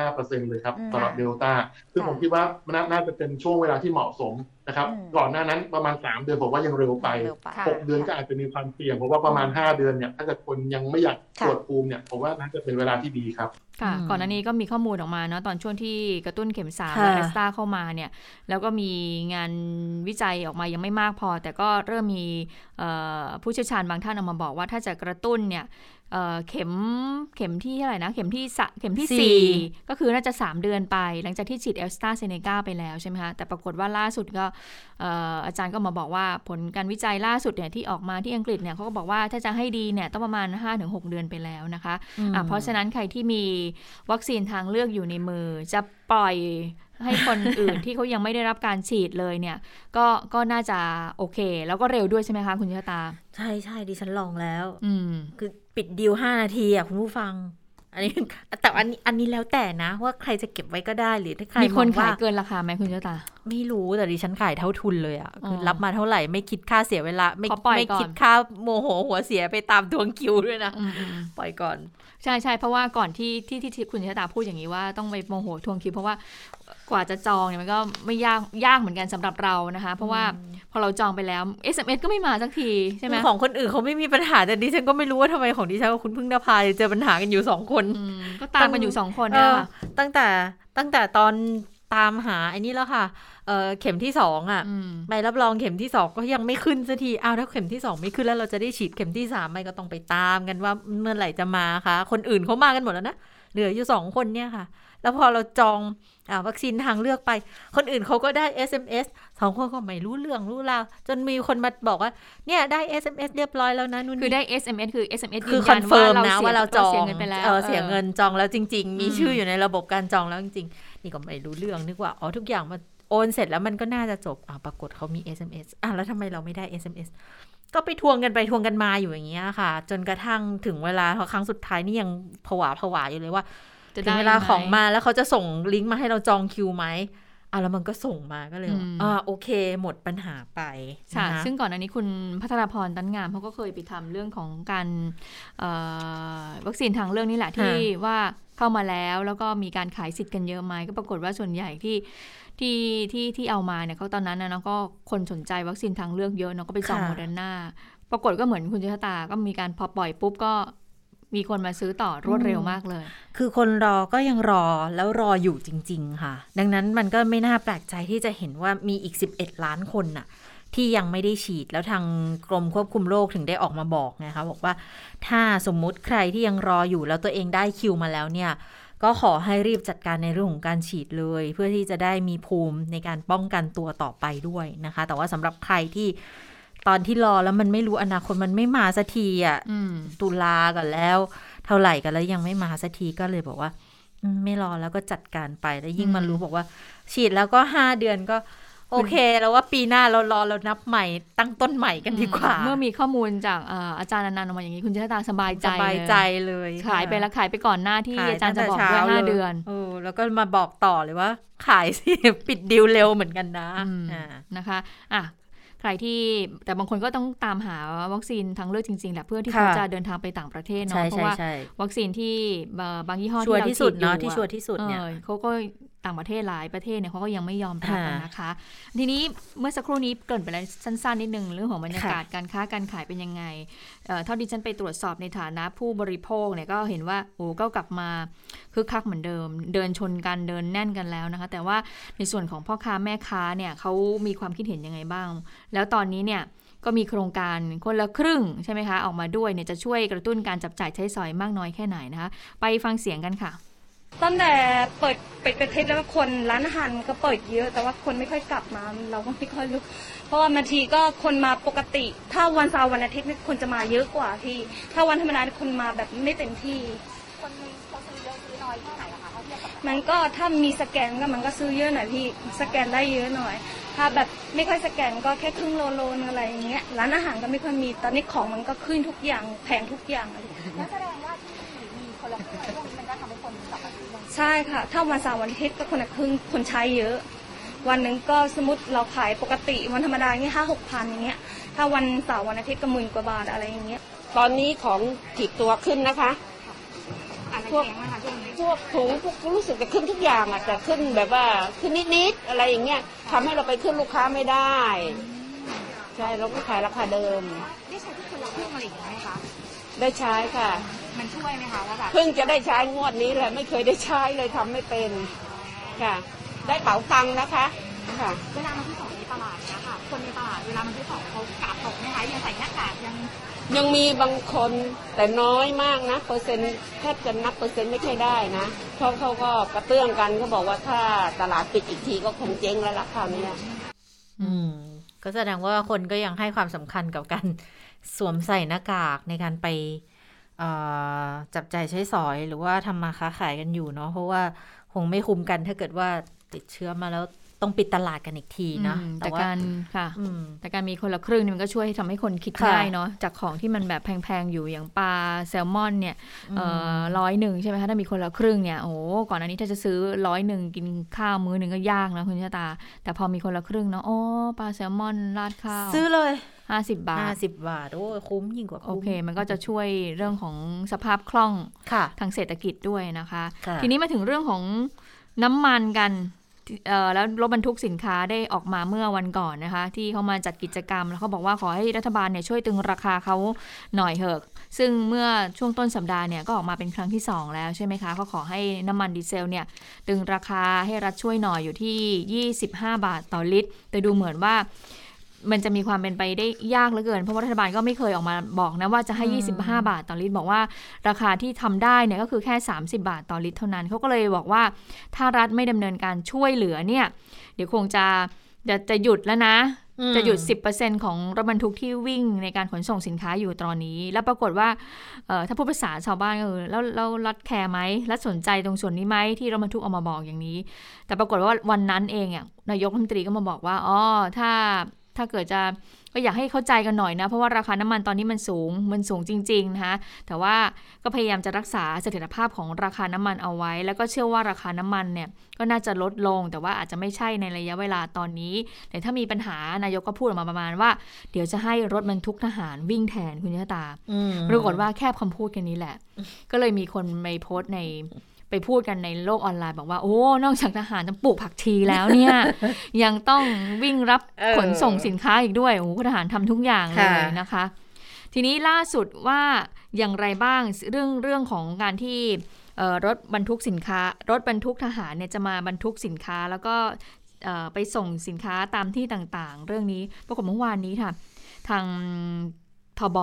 95%เลยครับอืมสำหรับเดลต้าซึ่งผมคิดว่านาน่าจะเป็นช่วงเวลาที่เหมาะสมนะครับอืมก่อนหน้านั้นประมาณ 3 เดือนผมว่ายังเร็วไปเร็วไปค่ะหกเดือนก็อาจจะมีความเสี่ยงเพราะว่าประมาณ 5 เดือนเนี่ยถ้าเกิดคนยังไม่อยากค่ะตรวจภูมิเนี่ยผมว่าน่าจะเป็นเวลาที่ดีครับค่ะอืมก่อนหน้านี้ก็มีข้อมูลออกมาเนาะตอนช่วงที่กระตุ้นเข็มสามค่ะและแอสตราเข้ามาเนี่ยแล้วก็มีงานวิจัยออกมายังไม่มากพอ แต่ก็เริ่มมีเอ่อผู้เชี่ยวชาญบางท่านออกมาบอกว่าถ้าจะกระตุ้นเนี่ย เอ่อเข็มเข็มที่เท่าไหร่นะเข็มที่สะเข็มที่สี่สี่ก็คือน่าจะ 3 เดือนไป หลังจากที่ฉีดแอสตราเซเนกาไปแล้วใช่ไหมคะแต่ปรากฏว่าล่าสุดก็เอ่ออาจารย์ก็มาบอกว่าผลการวิจัยล่าสุดเนี่ยที่ออกมาที่อังกฤษเนี่ยเขาก็บอกว่าถ้าจะให้ดีเนี่ยต้องประมาณ 5-6 เดือนไปแล้วนะคะอะเพราะฉะนั้นใครที่มีวัคซีนทางเลือกอยู่ในมือ จะปล่อยให้คนอื่นที่เขายังไม่ได้รับการฉีดเลยเนี่ย ก็ก็น่าจะโอเค แล้วก็เร็วด้วยใช่ไหมคะคุณชะตา ใช่ใช่ดิฉันลองแล้ว อืมคือ ปิดดีลห้านาทีอะคุณผู้ฟัง อันนี้แต่อันนี้อันนี้แล้วแต่นะ ว่าใครจะเก็บไว้ก็ได้หรือถ้าใครมีคนองว่ขายเกินราคาไหมคุณชะตา ไม่รู้แต่ดิฉันขายเท่าทุนเลยอะคือออรับมาเท่าไหร่ไม่คิดค่าเสียเวลา ไม่ขอปล่อยไม่ก่อนคิดค่าโมโหหัวเสียไปตามทวงคิวด้วยนะอืมอืมปล่อยก่อนใช่ใช่เพราะว่าก่อนที่ที่ที่ที่คุณชะตาพูดอย่างนี้ว่าต้องไปโมโหทวงคิวเพราะว่ากว่าจะจองเนี่ยมันก็ไม่ยากยากเหมือนกันสำหรับเรานะคะ เพราะว่า พอเราจองไปแล้ว SMS ก็ไม่มาสักทีใช่ไหมของคนอื่นเขาไม่มีปัญหาแต่ดิฉันก็ไม่รู้ว่าทำไมของดิฉันกับคุณพึ่งนภาเจอปัญหากันอยู่สองคนอืมก็ตามกันอยู่สองคนเอเนี่ยอค่ะตั้งแต่ตั้งแต่ตอนตามหาไอ้นี่แล้วค่ะ เออเข็มที่สองอะมใบรับรองเข็มที่สองก็ยังไม่ขึ้นสักที อ้าวถ้าเข็มที่สองไม่ขึ้นแล้วเราจะได้ฉีดเข็มที่สามไหมก็ต้องไปตามกันว่าเมื่อไหร่จะมาคะ คนอื่นเขามากันหมดแล้วนะ เหลืออยู่สองคนเนี่ยค่ะ แล้วพอเราจองอ่าวัคซีนทางเลือกไป คนอื่นเขาก็ได้ SMS สองคนก็ไม่รู้เรื่องรู้ราว จนมีคนมาบอกว่า เนี่ยได้ SMS เรียบร้อยแล้วนะนู่นคือนี่ได้ SMS คือ SMS คือยืคอนเฟิร์มนะสียว่าเราจองเสียเงินไปแล้วเออเสียเงินจองแล้วจริง ๆ มีอืมชื่ออยู่ในระบบการจองแล้วจริงๆ นี่ก็ไม่รู้เรื่องนึกว่า อ๋อทุกอย่างมันโอนเสร็จแล้วมันก็น่าจะจบอ่าปรากฏเขามี SMS อะแล้วทำไมเราไม่ได้ SMS ก็ไปทวงกันไปทวงกันมาอยู่อย่างเงี้ยค่ะ จนกระทั่งถึงเวลาครั้งสุดท้ายนี่ยังผวาผวาอยู่เลยว่าจะ ถึได้งเวลาไหมของมาแล้วเขาจะส่งลิงก์มาให้เราจองคิวไหมอะแล้วมันก็ส่งมาก็เลยว่าอืมอ่าโอเค หมดปัญหาไปค่ะนะคะซึ่งก่อนอันนี้คุณพัทรพรตันงามเขาก็เคยไปทำเรื่องของการเอ่อวัคซีนทางเรื่องนี้แหละที่ว่าเข้ามาแล้วแล้วก็มีการขายสิทธิ์กันเยอะไหมก็ปรากฏว่าส่วนใหญ่ที่ที่ที่ที่เอามาเนี่ยเขาตอนนั้นนะเนาะก็คนสนใจวัคซีนทางเลือกเยอะเนาะก็ไปจองค่ะโมเดอร์นาปรากฏก็เหมือนคุณเจษตาก็มีการพอปล่อยปุ๊บก็ มีคนมาซื้อต่อรวดเร็วมากเลย คือคนรอก็ยังรอแล้วรออยู่จริง ๆ ค่ะ ดังนั้นมันก็ไม่น่าแปลกใจที่จะเห็นว่ามีอีก 11 ล้านคนน่ะ ที่ยังไม่ได้ฉีดแล้วทางกรมควบคุมโรคถึงได้ออกมาบอกนะคะบอกว่าถ้าสมมุติใครที่ยังรออยู่แล้วตัวเองได้คิวมาแล้วเนี่ยก็ขอให้รีบจัดการในเรื่องของการฉีดเลย เพื่อที่จะได้มีภูมิในการป้องกันตัวต่อไปด้วยนะคะ แต่ว่าสำหรับใครที่ ตอนที่รอแล้วมันไม่รู้อนาคตมันไม่มาสักทีอะอืมตุลากันแล้ว เท่าไหร่กันแล้วยังไม่มาสักทีก็เลยบอกว่าอืมไม่รอแล้วก็จัดการไปแล้วยิ่งอืมมารู้บอกว่า ฉีดแล้วก็ห้าเดือนก็ โอเค แล้วว่าปีหน้าเรารอเรานับใหม่ ตั้งต้นใหม่กันดีกว่า เมื่อมีข้อมูลจากเอ่ออาจารย์อนันต์ออกมาอย่างนี้คุณเจษตาสบายใจสบายเลยใจเลยขายไปแล้วขายไปก่อนหน้าที่ขายอาจารย์จะตั้งบอกแต่ด้วยช้ห้าลยเดือนเออแล้วก็มาบอกต่อเลยว่า ขายสิปิดดีลเร็วเหมือนกันนะอืมอ่านะคะ อะ ใครที่แต่บางคนก็ต้องตามหาวัคซีนทางเลือกจริงๆแหละเพื่อที่ค่ะเขาจะเดินทางไปต่างประเทศเนาะใช่เพราะใช่ว่าใช่วัคซีนที่เอ่อบางยี่ห้อชัวร์ที่เราที่สุดฉีเนาะอยู่ที่ชัวร์ที่สุดเนี่ยออเขาก็ต่างประเทศหลายประเทศเนี่ยเขาก็ยังไม่ยอมรับนะคะ ทีนี้เมื่อสักครู่นี้เกริ่นไปแล้วสั้นๆนิดนึงเรื่องของบรรยากาศการค้าการขายเป็นยังไงเท่าที่ฉันไปตรวจสอบในฐานะผู้บริโภคเนี่ยก็เห็นว่าโอ้ก็กลับมาคึกคักเหมือนเดิม เดินชนกันเดินแน่นกันแล้วนะคะ แต่ว่าในส่วนของพ่อค้าแม่ค้าเนี่ยเขามีความคิดเห็นยังไงบ้าง แล้วตอนนี้เนี่ยก็มีโครงการคนละครึ่งใช่ไหมคะออกมาด้วยเนี่ยจะช่วยกระตุ้นการจับจ่ายใช้สอยมากน้อยแค่ไหนนะคะ ไปฟังเสียงกันค่ะ ตั้งแต่เปิดปิดประเทศแล้วคนร้านอาหารก็เปิดเยอะ แต่ว่าคนไม่ค่อยกลับมา เราก็ไม่ค่อยรู้ เพราะว่าบางทีก็คนมาปกติ ถ้าวันเสาร์วันอาทิตย์คนจะมาเยอะกว่าที่ ถ้าวันธรรมดาคนมาแบบไม่เต็มที่ คนเขาซื้อเยอะซื้อน้อยแค่ไหนอะคะมันก็ถ้ามีสแกนก็มันก็ซื้อเยอะหน่อยพี่สแกนได้เยอะหน่อย ถ้าแบบไม่ค่อยสแกนก็แค่ครึ่งโลโลนอะไรอย่างเงี้ยร้านอาหารก็ไม่ค่อยมีตอนนี้ของมันก็ขึ้นทุกอย่างแพงทุกอย่างเลยแสดงว่าที่มีคนละครึ่งช่วงนี้มั ใช่ค่ะ ถ้าวันเสาร์วันอาทิตย์ก็คนละครึ่งคนใช้เยอะ วันหนึ่งก็สมมติเราขายปกติวันธรรมดาเงี้ยห้าหกพันอย่างเงี้ย ถ้าวันเสาร์วันอาทิตย์ก็หมื่นกว่าบาทอะไรอย่างเงี้ย ตอนนี้ของถีบตัวขึ้นนะคะพวกพวกถุงพวกรู้สึกจะขึ้นทุกอย่างอะแต่ขึ้นแบบว่าขึ้นนิดๆอะไรอย่างเงี้ยทำให้เราไปขึ้นลูกค้าไม่ได้ ใช่เราก็ขายราคาเดิม ได้ใช้ทุกคนละเครื่องอะไรอย่างเงี้ยไหมคะได้ใช้ค่ะ มันช่วยไหมคะว่าแบบเพิ่งจะได้ใช้งวดนี้แหละไม่เคยได้ใช้เลยทำไม่เป็นค่ะ ได้เป๋าตังค์นะคะค่ะ เวลามาที่สองในตลาดเนี่ยค่ะ คนในตลาดเวลามาที่สองเขากาดตกไหมคะยังใส่หน้ากากยังยังมีบางคนแต่น้อยมากนะ เปอร์เซ็นต์แทบจะนับเปอร์เซ็นต์ไม่ค่อยได้นะเพราะเขาก็กระเตื้องกันเขาบอกว่าถ้าตลาดปิดอีกทีก็คงเจ๊งแล้วล่ะคราวนี้อืม ก็แสดงว่าคนก็ยังให้ความสำคัญกับการสวมใส่หน้ากากในการไป จับใจใช้สอยหรือว่าทำมาค้าขายกันอยู่เนาะเพราะว่าคงไม่คุ้มกันถ้าเกิดว่าติดเชื้อมาแล้ว ต้องปิดตลาดกันอีกทีนะแต่การค่ะแต่การมีคนละครึ่งนี่มันก็ช่วยทำให้คนคิดง่ายเนาะจากของที่มันแบบแพงๆอยู่อย่างปลาแซลมอนเนี่ยร้อยหนึ่งใช่ไหมคะถ้ามีคนละครึ่งเนี่ยโอ้ก่อนอันนี้ถ้าจะซื้อร้อยหนึ่งกินข้าวมื้อหนึ่งก็ยากนะคุณชะตา แต่พอมีคนละครึ่งเนาะโอ้ปลาแซลมอนราดข้าวซื้อเลยห้าสิบบาทห้าสิบบาท โอ้คุ้มยิ่งกว่าโอเค มันก็จะช่วยเรื่องของสภาพคล่องทางเศรษฐกิจด้วยนะคะ ทีนี้มาถึงเรื่องของน้ำมันกัน แล้วรถบรรทุกสินค้าได้ออกมาเมื่อวันก่อนนะคะ ที่เขามาจัดกิจกรรม แล้วเขาบอกว่าขอให้รัฐบาลเนี่ยช่วยตึงราคาเขาหน่อยเถอะซึ่งเมื่อช่วงต้นสัปดาห์เนี่ยก็ออกมาเป็นครั้งที่ 2 แล้วใช่ไหมคะเขาขอให้น้ำมันดีเซลเนี่ยตึงราคาให้รัฐช่วยหน่อยอยู่ที่ 25 บาทต่อลิตร แต่ดูเหมือนว่า มันจะมีความเป็นไปได้ยากเหลือเกิน เพราะว่ารัฐบาลก็ไม่เคยออกมาบอกนะว่าจะให้ 25 บาทต่อลิตร บอกว่าราคาที่ทำได้เนี่ยก็คือแค่ 30 บาทต่อลิตรเท่านั้นเขาก็เลยบอกว่าถ้ารัฐไม่ดำเนินการช่วยเหลือเนี่ย เดี๋ยวคงจะจะจะหยุดแล้วนะ จะหยุด 10%ของรถบรรทุกที่วิ่งในการขนส่งสินค้าอยู่ตอนนี้ แล้วปรากฏว่าถ้าพูดภาษาชาวบ้านก็คือแล้วแล้วรัฐแคร์ไหมรัฐสนใจตรงส่วนนี้ไหมที่รถบรรทุกออกมาบอกอย่างนี้ แต่ปรากฏว่าวันนั้นเองอะนายกรัฐมนตรีก็มาบอกว่าอ๋อถ้า ถ้าเกิดจะก็อยากให้เข้าใจกันหน่อยนะ เพราะว่าราคาน้ำมันตอนนี้มันสูง มันสูงจริงๆนะคะแต่ว่าก็พยายามจะรักษาเสถียรภาพของราคาน้ำมันเอาไว้ แล้วก็เชื่อว่าราคาน้ำมันเนี่ยก็น่าจะลดลง แต่ว่าอาจจะไม่ใช่ในระยะเวลาตอนนี้ แต่ถ้ามีปัญหานายกก็พูดออกมาประมาณว่า เดี๋ยวจะให้รถบรรทุกทหารวิ่งแทนคุณยะตาปรากฏว่าแค่คำพูดกันนี้แหละ ก็เลยมีคนไปโพสต์ใน ไปพูดกันในโลกออนไลน์บอกว่าโอ้นอกจากทหารจะปลูกผักชีแล้วเนี่ย ยังต้องวิ่งรับขนส่งสินค้าอีกด้วยโอ้ทหารทำทุกอย่างเลยนะคะ ทีนี้ล่าสุดว่าอย่างไรบ้างเรื่องเรื่องของการที่รถบรรทุกสินค้า รถบรรทุกทหารเนี่ยจะมาบรรทุกสินค้าแล้วก็ไปส่งสินค้าตามที่ต่างๆ เรื่องนี้ปรากฏเมื่อวานนี้ค่ะ ทาง ทบ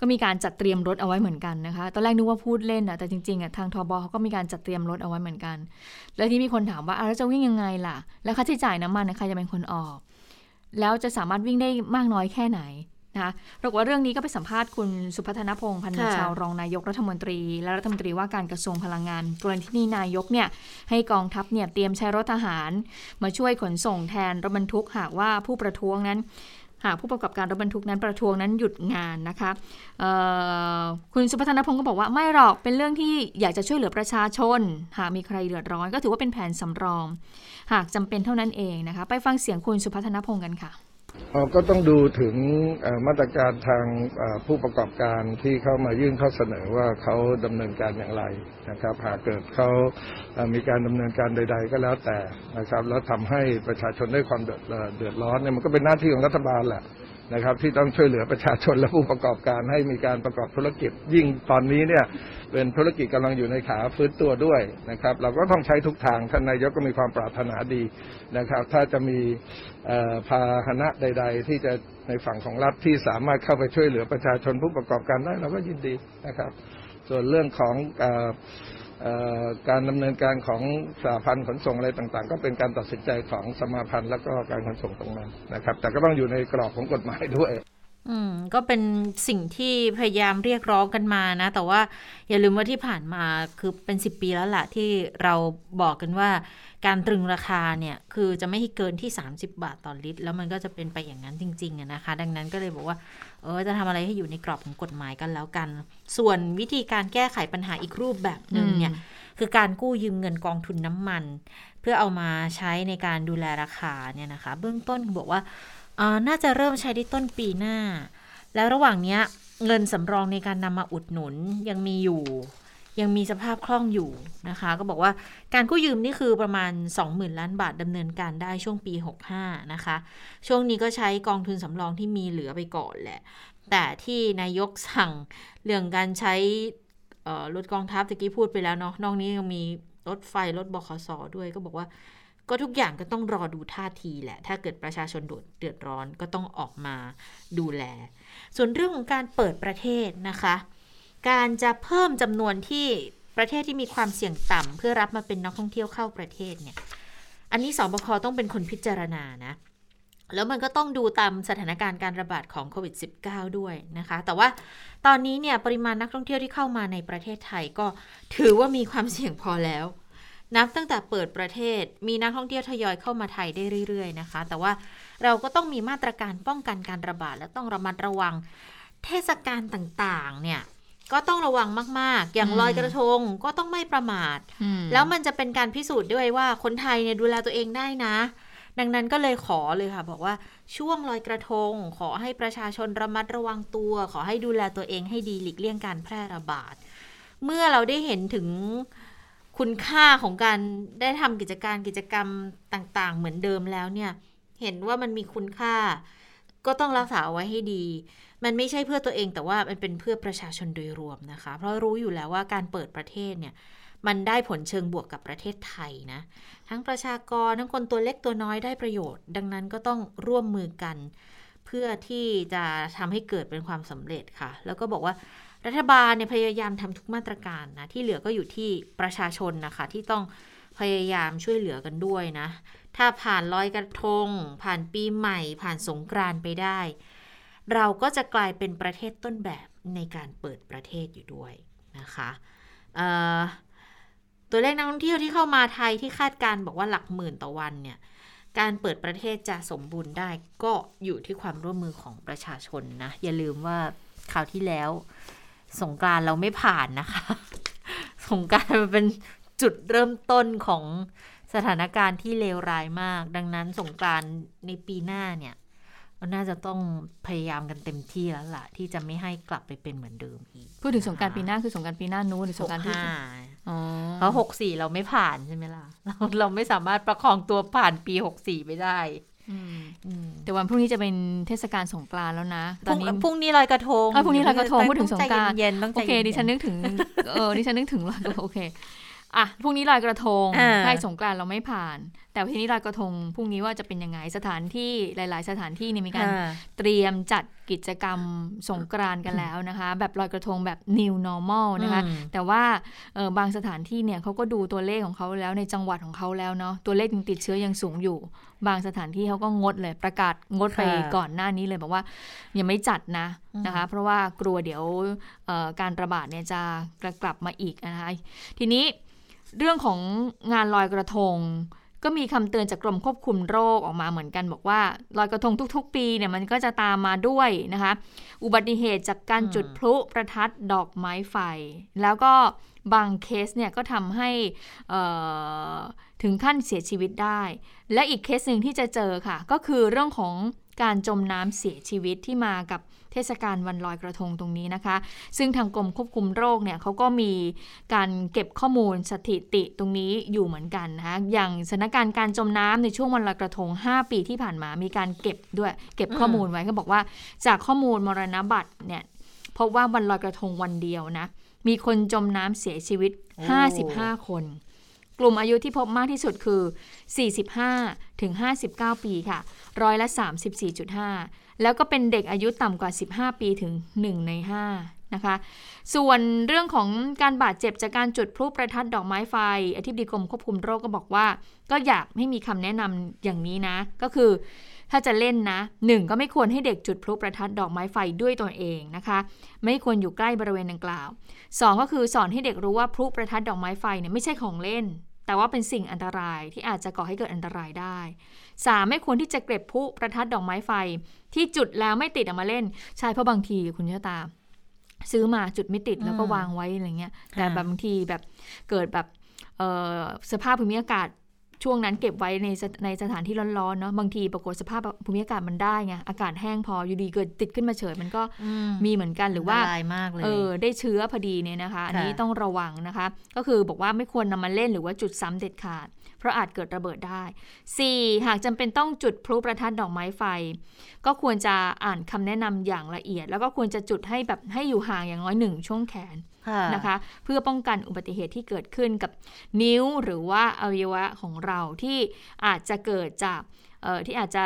ก็มีการจัดเตรียมรถเอาไว้เหมือนกันนะคะ ตอนแรกนึกว่าพูดเล่นอะแต่จริงๆอะทางทบเขาก็มีการจัดเตรียมรถเอาไว้เหมือนกัน แล้วที่มีคนถามว่าแล้วจะวิ่งยังไงล่ะ แล้วค่าใช้จ่ายน้ำมันใครจะเป็นคนออก แล้วจะสามารถวิ่งได้มากน้อยแค่ไหนนะคะปรากฏว่าเรื่องนี้ก็ไปสัมภาษณ์คุณสุพัฒนพงศ์พันธ์ชาวรองนายกรัฐมนตรี และรัฐมนตรีว่าการกระทรวงพลังงาน กรณีที่นายกเนี่ยให้กองทัพเนี่ยเตรียมใช้รถทหาร มาช่วยขนส่งแทนรถบรรทุกหากว่าผู้ประท้วงนั้น หากผู้ประกอบการรถบรรทุกนั้นประท้วงนั้นหยุดงานนะคะคุณสุพัฒนพงศ์ก็บอกว่าไม่หรอกเป็นเรื่องที่อยากจะช่วยเหลือประชาชน หากมีใครเดือดร้อนก็ถือว่าเป็นแผนสำรอง หากจำเป็นเท่านั้นเองนะคะ ไปฟังเสียงคุณสุพัฒนพงศ์กันค่ะ ก็ต้องดูถึงมาตรการทางผู้ประกอบการที่เข้ามายื่นข้อเสนอว่าเขาดำเนินการอย่างไรนะครับหากเกิดเขามีการดำเนินการใด ๆ ก็แล้วแต่นะครับแล้วทำให้ประชาชนได้ความเดือดร้อนเนี่ยมันก็เป็นหน้าที่ของรัฐบาลแหละ นะครับ ที่ต้องช่วยเหลือประชาชนและผู้ประกอบการให้มีการประกอบธุรกิจ ยิ่งตอนนี้เนี่ยเป็นธุรกิจกำลังอยู่ในขาฟื้นตัวด้วยนะครับ เราก็ต้องใช้ทุกทางท่านนายกก็มีความปรารถนาดีนะครับ ถ้าจะมีพาหนะใด ๆ ที่จะในฝั่งของรัฐที่สามารถเข้าไปช่วยเหลือประชาชนผู้ประกอบการได้เราก็ยินดีนะครับ ส่วนเรื่องของ การดำเนินการของสาพันธ์ขนส่งอะไรต่างๆ ก็เป็นการตัดสินใจของสมาพันธ์และก็การขนส่งตรงนั้นนะครับ แต่ก็ต้องอยู่ในกรอบของกฎหมายด้วย อืมก็เป็นสิ่งที่พยายามเรียกร้องกันมานะ แต่ว่าอย่าลืมว่าที่ผ่านมาคือเป็นสิบปีแล้วแหละที่เราบอกกันว่าการตรึงราคาเนี่ยคือจะไม่ให้เกินที่ 30 บาทต่อลิตร แล้วมันก็จะเป็นไปอย่างนั้นจริงๆนะคะ ดังนั้นก็เลยบอกว่าเออจะทำอะไรให้อยู่ในกรอบของกฎหมายกันแล้วกัน ส่วนวิธีการแก้ไขปัญหาอีกรูปแบบหนึ่งเนี่ยคือการกู้ยืมเงินกองทุนน้ำมัน เพื่อเอามาใช้ในการดูแลราคาเนี่ยนะคะ เบื้องต้นบอกว่า น่าจะเริ่มใช้ได้ต้นปีหน้า แล้วระหว่างนี้เงินสำรองในการนำมาอุดหนุนยังมีอยู่ ยังมีสภาพคล่องอยู่นะคะ ก็บอกว่าการกู้ยืมนี่คือประมาณ 20,000 ล้านบาทดำเนินการได้ช่วงปี 65 นะคะ ช่วงนี้ก็ใช้กองทุนสำรองที่มีเหลือไปก่อนแหละ แต่ที่นายกสั่งเรื่องการใช้รถกองทัพตะกี้พูดไปแล้วเนาะนอกนี้ยังมีรถไฟรถบขสด้วยก็บอกว่า ก็ทุกอย่างก็ต้องรอดูท่าทีแหละ ถ้าเกิดประชาชนเดือดร้อนก็ต้องออกมาดูแล ส่วนเรื่องของการเปิดประเทศนะคะ การจะเพิ่มจำนวนที่ประเทศที่มีความเสี่ยงต่ำเพื่อรับมาเป็นนักท่องเที่ยวเข้าประเทศเนี่ย อันนี้สบคต้องเป็นคนพิจารณานะ แล้วมันก็ต้องดูตามสถานการณ์การระบาดของโควิด -19 ด้วยนะคะ แต่ว่าตอนนี้เนี่ยปริมาณนักท่องเที่ยวที่เข้ามาในประเทศไทยก็ถือว่ามีความเสี่ยงพอแล้ว นับตั้งแต่เปิดประเทศมีนักท่องเที่ยวทยอยเข้ามาไทยได้เรื่อย ๆ นะคะ แต่ว่าเราก็ต้องมีมาตรการป้องกันการระบาดและต้องระมัดระวังเทศกาลต่างๆ เนี่ยก็ต้องระวังมาก ๆ อย่างลอยกระทงก็ต้องไม่ประมาท แล้วมันจะเป็นการพิสูจน์ด้วยว่าคนไทยเนี่ยดูแลตัวเองได้นะ ดังนั้นก็เลยขอเลยค่ะ บอกว่าช่วงลอยกระทง ขอให้ประชาชนระมัดระวังตัว ขอให้ดูแลตัวเองให้ดีหลีกเลี่ยงการแพร่ระบาด เมื่อเราได้เห็นถึง คุณค่าของการได้ทำกิจการกิจกรรมต่างๆ เหมือนเดิมแล้วเนี่ย เห็นว่ามันมีคุณค่า ก็ต้องรักษาไว้ให้ดี มันไม่ใช่เพื่อตัวเองแต่ว่ามันเป็นเพื่อประชาชนโดยรวมนะคะ เพราะรู้อยู่แล้วว่าการเปิดประเทศเนี่ยมันได้ผลเชิงบวกกับประเทศไทยนะ ทั้งประชากรทั้งคนตัวเล็กตัวน้อยได้ประโยชน์ ดังนั้นก็ต้องร่วมมือกัน เพื่อที่จะทำให้เกิดเป็นความสำเร็จค่ะ แล้วก็บอกว่า รัฐบาลเนี่ยพยายามทำทุกมาตรการนะ ที่เหลือก็อยู่ที่ประชาชนนะคะ ที่ต้องพยายามช่วยเหลือกันด้วยนะ ถ้าผ่านลอยกระทง ผ่านปีใหม่ ผ่านสงกรานไปได้ เราก็จะกลายเป็นประเทศต้นแบบในการเปิดประเทศอยู่ด้วยนะคะตัวเลขนักท่องเที่ยวที่เข้ามาไทยที่คาดการบอกว่าหลักหมื่นต่อวันเนี่ยการเปิดประเทศจะสมบูรณ์ได้ก็อยู่ที่ความร่วมมือของประชาชนนะ อย่าลืมว่าคราวที่แล้ว สงการเราไม่ผ่านนะคะ สงการมันเป็นจุดเริ่มต้นของสถานการณ์ที่เลวร้ายมาก ดังนั้นสงการในปีหน้าเนี่ยน่าจะต้องพยายามกันเต็มที่แล้วล่ะ ที่จะไม่ให้กลับไปเป็นเหมือนเดิมอีก พูดถึงสงการปีหน้าคือสงการปีหน้านู้นหรือสงการที่เพราะหกสี่เราไม่ผ่านใช่ไหมล่ะเราเราไม่สามารถประคองตัวผ่านปีหกสี่ไปได้ แต่วันพรุ่งนี้จะเป็นเทศกาลสงกรานแล้วนะ ตอนนี้พรุ่งนี้ลอยกระทงพรุ่งนี้ลอยกระทงพูดถึงสงการเย็นต้องโอเคดิฉันนึกถึงเออดิฉันนึกถึงลอยโอเคอะพรุ่งนี้ลอยกระทงใช่สงกรานเราไม่ผ่าน แต่ทีนี้ลอยกระทงพรุ่งนี้ว่าจะเป็นยังไงสถานที่หลาย ๆ สถานที่เนี่ยมีการเตรียมจัดกิจกรรมสงกรานกันแล้วนะคะ แบบลอยกระทงแบบ new normal นะคะ แต่ว่าบางสถานที่เนี่ยเขาก็ดูตัวเลขของเขาแล้วในจังหวัดของเขาแล้วเนาะตัวเลขยังติดเชื้อยังสูงอยู่ บางสถานที่เขาก็งดเลยประกาศงดไปก่อนหน้านี้เลยบอกว่ายังไม่จัดนะนะคะ เพราะว่ากลัวเดี๋ยวการระบาดเนี่ยจะกลับมาอีกนะคะทีนี้เรื่องของงานลอยกระทงก็มีคำเตือนจากกรมควบคุมโรคออกมาเหมือนกัน บอกว่าลอยกระทงทุก ๆ ปีเนี่ยมันก็จะตามมาด้วยนะคะ อุบัติเหตุจากการจุดพลุประทัดดอกไม้ไฟ แล้วก็บางเคสเนี่ยก็ทำให้ ถึงขั้นเสียชีวิตได้ และอีกเคสหนึ่งที่จะเจอค่ะ ก็คือเรื่องของการจมน้ำเสียชีวิตที่มากับเทศกาลวันลอยกระทงตรงนี้นะคะ ซึ่งทางกรมควบคุมโรคเนี่ยเขาก็มีการเก็บข้อมูลสถิติตรงนี้อยู่เหมือนกันนะคะอย่างสถานการณ์การจมน้ำในช่วงวันลอยกระทง 5 ปีที่ผ่านมามีการเก็บด้วย เก็บข้อมูลไว้ก็บอกว่า จากข้อมูลมรณบัตรเนี่ยพบว่าวันลอยกระทงวันเดียวนะมีคนจมน้ำเสียชีวิต 55 คน กลุ่มอายุที่พบมากที่สุดคือ 45 ถึง 59 ปีค่ะ ร้อยละ 34.5 แล้วก็เป็นเด็กอายุต่ำกว่า 15 ปีถึง 1 ใน 5 นะคะ ส่วนเรื่องของการบาดเจ็บจากการจุดพลุประทัดดอกไม้ไฟ อธิบดีกรมควบคุมโรคก็บอกว่า ก็อยากให้มีคำแนะนำอย่างนี้นะ ก็คือถ้าจะเล่นนะหนึ่งก็ไม่ควรให้เด็กจุดพลุประทัดดอกไม้ไฟด้วยตัวเองนะคะ ไม่ควรอยู่ใกล้บริเวณดังกล่าวสองก็คือสอนให้เด็กรู้ว่าพลุประทัดดอกไม้ไฟเนี่ยไม่ใช่ของเล่น แต่ว่าเป็นสิ่งอันตรายที่อาจจะก่อให้เกิดอันตรายได้ 3. ไม่ควรที่จะเก็บพลุประทัดดอกไม้ไฟ ที่จุดแล้วไม่ติดออกมาเล่น ใช่เพราะบางทีคุณเชตา ซื้อมาจุดไม่ติดแล้วก็วางไว้อะไรเงี้ย แต่แบบบางทีแบบเกิดแบบสภาพภูมิอากาศช่วงนั้นเก็บไว้ในในสถานที่ร้อนๆเนาะบางทีปรากฏสภาพภูมิอากาศมันได้ไงอากาศแห้งพออยู่ดีเกิดติดขึ้นมาเฉยมันก็มีเหมือนกันหรือว่าเออได้เชื้อพอดีเนี่ยนะคะ อันนี้ต้องระวังนะคะ ก็คือบอกว่าไม่ควรนำมาเล่นหรือว่าจุดซ้ำเด็ดขาดเพ ราะอาจเกิดระเบิดได้ 4. หากจำเป็นต้องจุดพลุประทัดดอกไม้ไฟ ก็ควรจะอ่านคำแนะนำอย่างละเอียด แล้วก็ควรจะจุดให้แบบให้อยู่ห่างอย่างน้อยหนึ่งช่วงแขนนะคะ เพื่อป้องกันอุบัติเหตุที่เกิดขึ้นกับนิ้วหรือว่าอวัยวะของเราที่อาจจะเกิดจาก ที่อาจจะ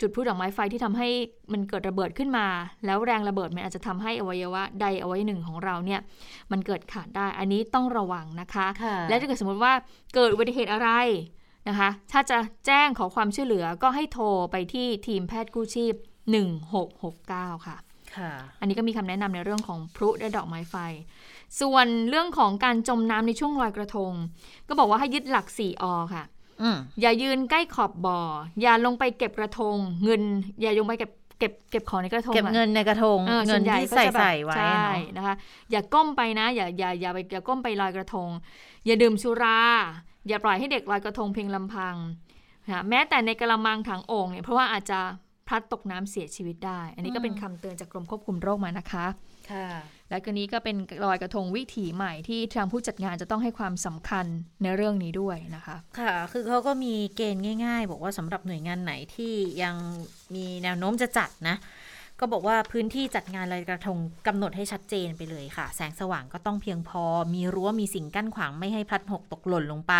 จุดพลุดอกไม้ไฟที่ทำให้มันเกิดระเบิดขึ้นมา แล้วแรงระเบิดมันอาจจะทำให้อวัยวะใดอวัยวะหนึ่งของเราเนี่ยมันเกิดขาดได้อันนี้ต้องระวังนะคะ และถ้าเกิดสมมติว่าเกิดอุบัติเหตุอะไรนะคะ ถ้าจะแจ้งขอความช่วยเหลือก็ให้โทรไปที่ทีมแพทย์กู้ชีพ 1669 ค่ะอันนี้ก็มีคำแนะนำในเรื่องของพลุและดอกไม้ไฟ ส่วนเรื่องของการจมน้ำในช่วงลอยกระทง ก็บอกว่าให้ยึดหลัก 4อค่ะ อย่ายืนใกล้ขอบบ่อ อย่าลงไปเก็บกระทง เงิน อย่าลงไปเก็บเก็บเก็บของในกระทงเก็บเงินในกระทงเงินที่ใส่ใส่ไว้ใช่นะคะ อย่าก้มไปนะ อย่าอย่าอย่าไปอย่าก้มไปลอยกระทง อย่าดื่มสุรา อย่าปล่อยให้เด็กลอยกระทงเพียงลำพังนะแม้แต่ในกระมังถังโอ่งเนี่ยเพราะว่าอาจจะพลัดตกน้ำเสียชีวิตได้ อันนี้ก็เป็นคำเตือนจากกรมควบคุมโรคมานะคะ ค่ะ และก็นี้ก็เป็นลอยกระทงวิถีใหม่ที่ทางผู้จัดงานจะต้องให้ความสำคัญในเรื่องนี้ด้วยนะคะ ค่ะ คือเขาก็มีเกณฑ์ง่าย ๆ บอกว่าสำหรับหน่วยงานไหนที่ยังมีแนวโน้มจะจัดนะก็บอกว่าพื้นที่จัดงานลอยกระทงกำหนดให้ชัดเจนไปเลยค่ะ แสงสว่างก็ต้องเพียงพอ มีรั้วมีสิ่งกั้นขวางไม่ให้พลัดหกตกหล่นลงไป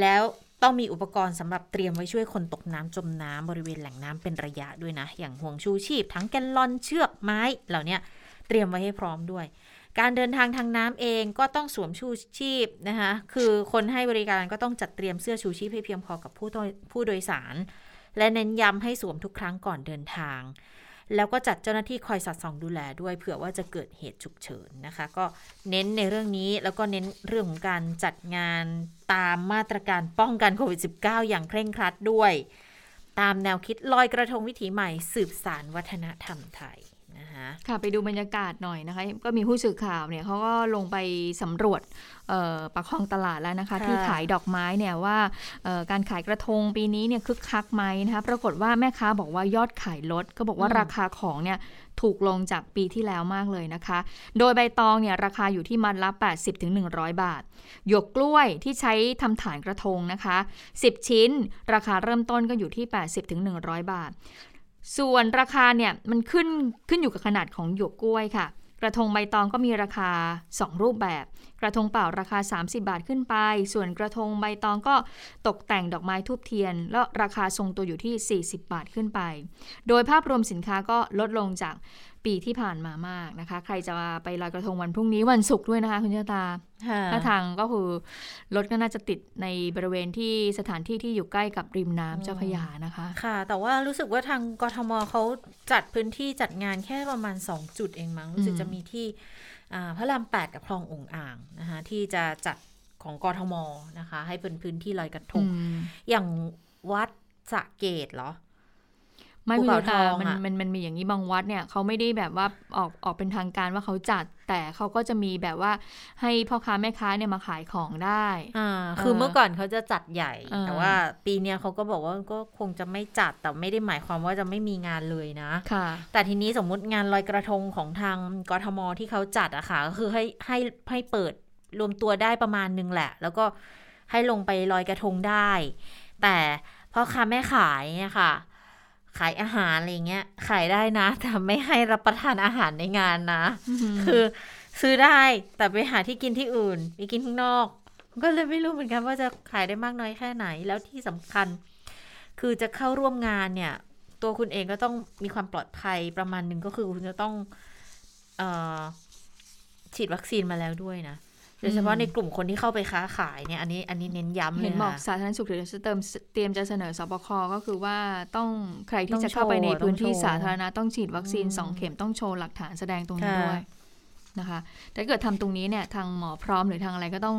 แล้วต้องมีอุปกรณ์สำหรับเตรียมไว้ช่วยคนตกน้ำจมน้ำบริเวณแหล่งน้ำเป็นระยะด้วยนะ อย่างห่วงชูชีพทั้งแกนลอนเชือกไม้เหล่านี้ เตรียมไว้ให้พร้อมด้วย การเดินทางทางน้ำเองก็ต้องสวมชูชีพนะคะคือคนให้บริการก็ต้องจัดเตรียมเสื้อชูชีพให้เพียงพอกับผู้ผู้โดยสาร และเน้นย้ำให้สวมทุกครั้งก่อนเดินทาง แล้วก็จัดเจ้าหน้าที่คอยสอดส่องดูแลด้วยเผื่อว่าจะเกิดเหตุฉุกเฉินนะคะ ก็เน้นในเรื่องนี้แล้วก็เน้นเรื่องของการจัดงานตามมาตรการป้องกันโควิด -19 อย่างเคร่งครัดด้วย ตามแนวคิดลอยกระทงวิถีใหม่สืบสารวัฒนธรรมไทยะค่ะไปดูบรรยากาศหน่อยนะคะ ก็มีผู้สื่อข่าวเนี่ยเขาก็ลงไปสำรวจปากคลองตลาดแล้วนะคะ ที่ขายดอกไม้เนี่ยว่าการขายกระทงปีนี้เนี่ยคึกคักไหมนะคะปรากฏว่าแม่ค้าบอกว่ายอดขายลด ก็บอกว่าราคาของเนี่ยถูกลงจากปีที่แล้วมากเลยนะคะ โดยใบตองเนี่ยราคาอยู่ที่มัดละ 80-100 บาท หยวกกล้วยที่ใช้ทำฐานกระทงนะคะ 10 ชิ้น ราคาเริ่มต้นก็อยู่ที่ 80-100 บาท ส่วนราคาเนี่ยมันขึ้นขึ้นอยู่กับขนาดของหยวกกล้วยค่ะ กระทงใบตองก็มีราคา 2 รูปแบบ กระทงเปล่าราคา 30 บาทขึ้นไป ส่วนกระทงใบตองก็ตกแต่งดอกไม้ทูบเทียน แล้วราคาทรงตัวอยู่ที่ 40 บาทขึ้นไป โดยภาพรวมสินค้าก็ลดลงจาก ปีที่ผ่านมามากนะคะ ใครจะไปลอยกระทงวันพรุ่งนี้วันศุกร์ด้วยนะคะคุณเจ้าตาถ้าทางก็คือรถก็น่าจะติดในบริเวณที่สถานที่ที่อยู่ใกล้กับริมน้ำเจ้าพยานะคะ ค่ะ แต่ว่ารู้สึกว่าทางกทมเขาจัดพื้นที่จัดงานแค่ประมาณ 2 จุดเองมั้งรู้สึกจะมีที่พระรามแปดกับคลององอ่างนะคะที่จะจัดของกทมนะคะ ให้เป็นพื้นที่ลอยกระทงอย่างวัดสะเกตเหรอ ไม่ภูคุณเขายุทตาองมันอะมันมันมีอย่างนี้บางวัดเนี่ยเขาไม่ได้แบบว่าออกออกเป็นทางการว่าเขาจัด แต่เขาก็จะมีแบบว่าให้พ่อค้าแม่ค้าเนี่ยมาขายของได้อ่าคือเมื่อก่อนเขาจะจัดใหญ่เออแต่ว่าปีเนี้ยเขาก็บอกว่าก็คงจะไม่จัดแต่ไม่ได้หมายความว่าจะไม่มีงานเลยนะค่ะ แต่ทีนี้สมมุติงานลอยกระทงของทางกทมที่เขาจัดอะค่ะก็คือให้ให้ให้เปิดรวมตัวได้ประมาณนึงแหละ แล้วก็ให้ลงไปลอยกระทงได้ แต่พ่อค้าแม่ขายเนี่ยค่ะ ขายอาหารอะไรเงี้ย ขายได้นะ แต่ไม่ให้รับประทานอาหารในงานนะ คือซื้อได้แต่ไปหาที่กินที่อื่น ไปกินข้างนอก ก็เลยไม่รู้เหมือนกันว่าจะขายได้มากน้อยแค่ไหน แล้วที่สำคัญ คือจะเข้าร่วมงานเนี่ย ตัวคุณเองก็ต้องมีความปลอดภัยประมาณหนึ่งก็คือคุณจะต้องเออฉีดวัคซีนมาแล้วด้วยนะ โดยเฉพาะในกลุ่มคนที่เข้าไปค้าขายเนี่ยอันนี้อันนี้เน้นย้ำเลเห็ยนบอกค่ะสาธารณสุขเดี๋ยวจะเติมเตรียมจะเสนอสบคก็คือว่าต้องใครต้ที่องจะเข้าไปในโชว์พื้นที่ต้องโชว์สาธารณะต้องฉีดวัคซีนอืมสองเข็มต้องโชว์หลักฐานแสดงตรงนี้ค่ะด้วยนะคะแต่ถ้าเกิดทำตรงนี้เนี่ยทางหมอพร้อมหรือทางอะไรก็ต้อง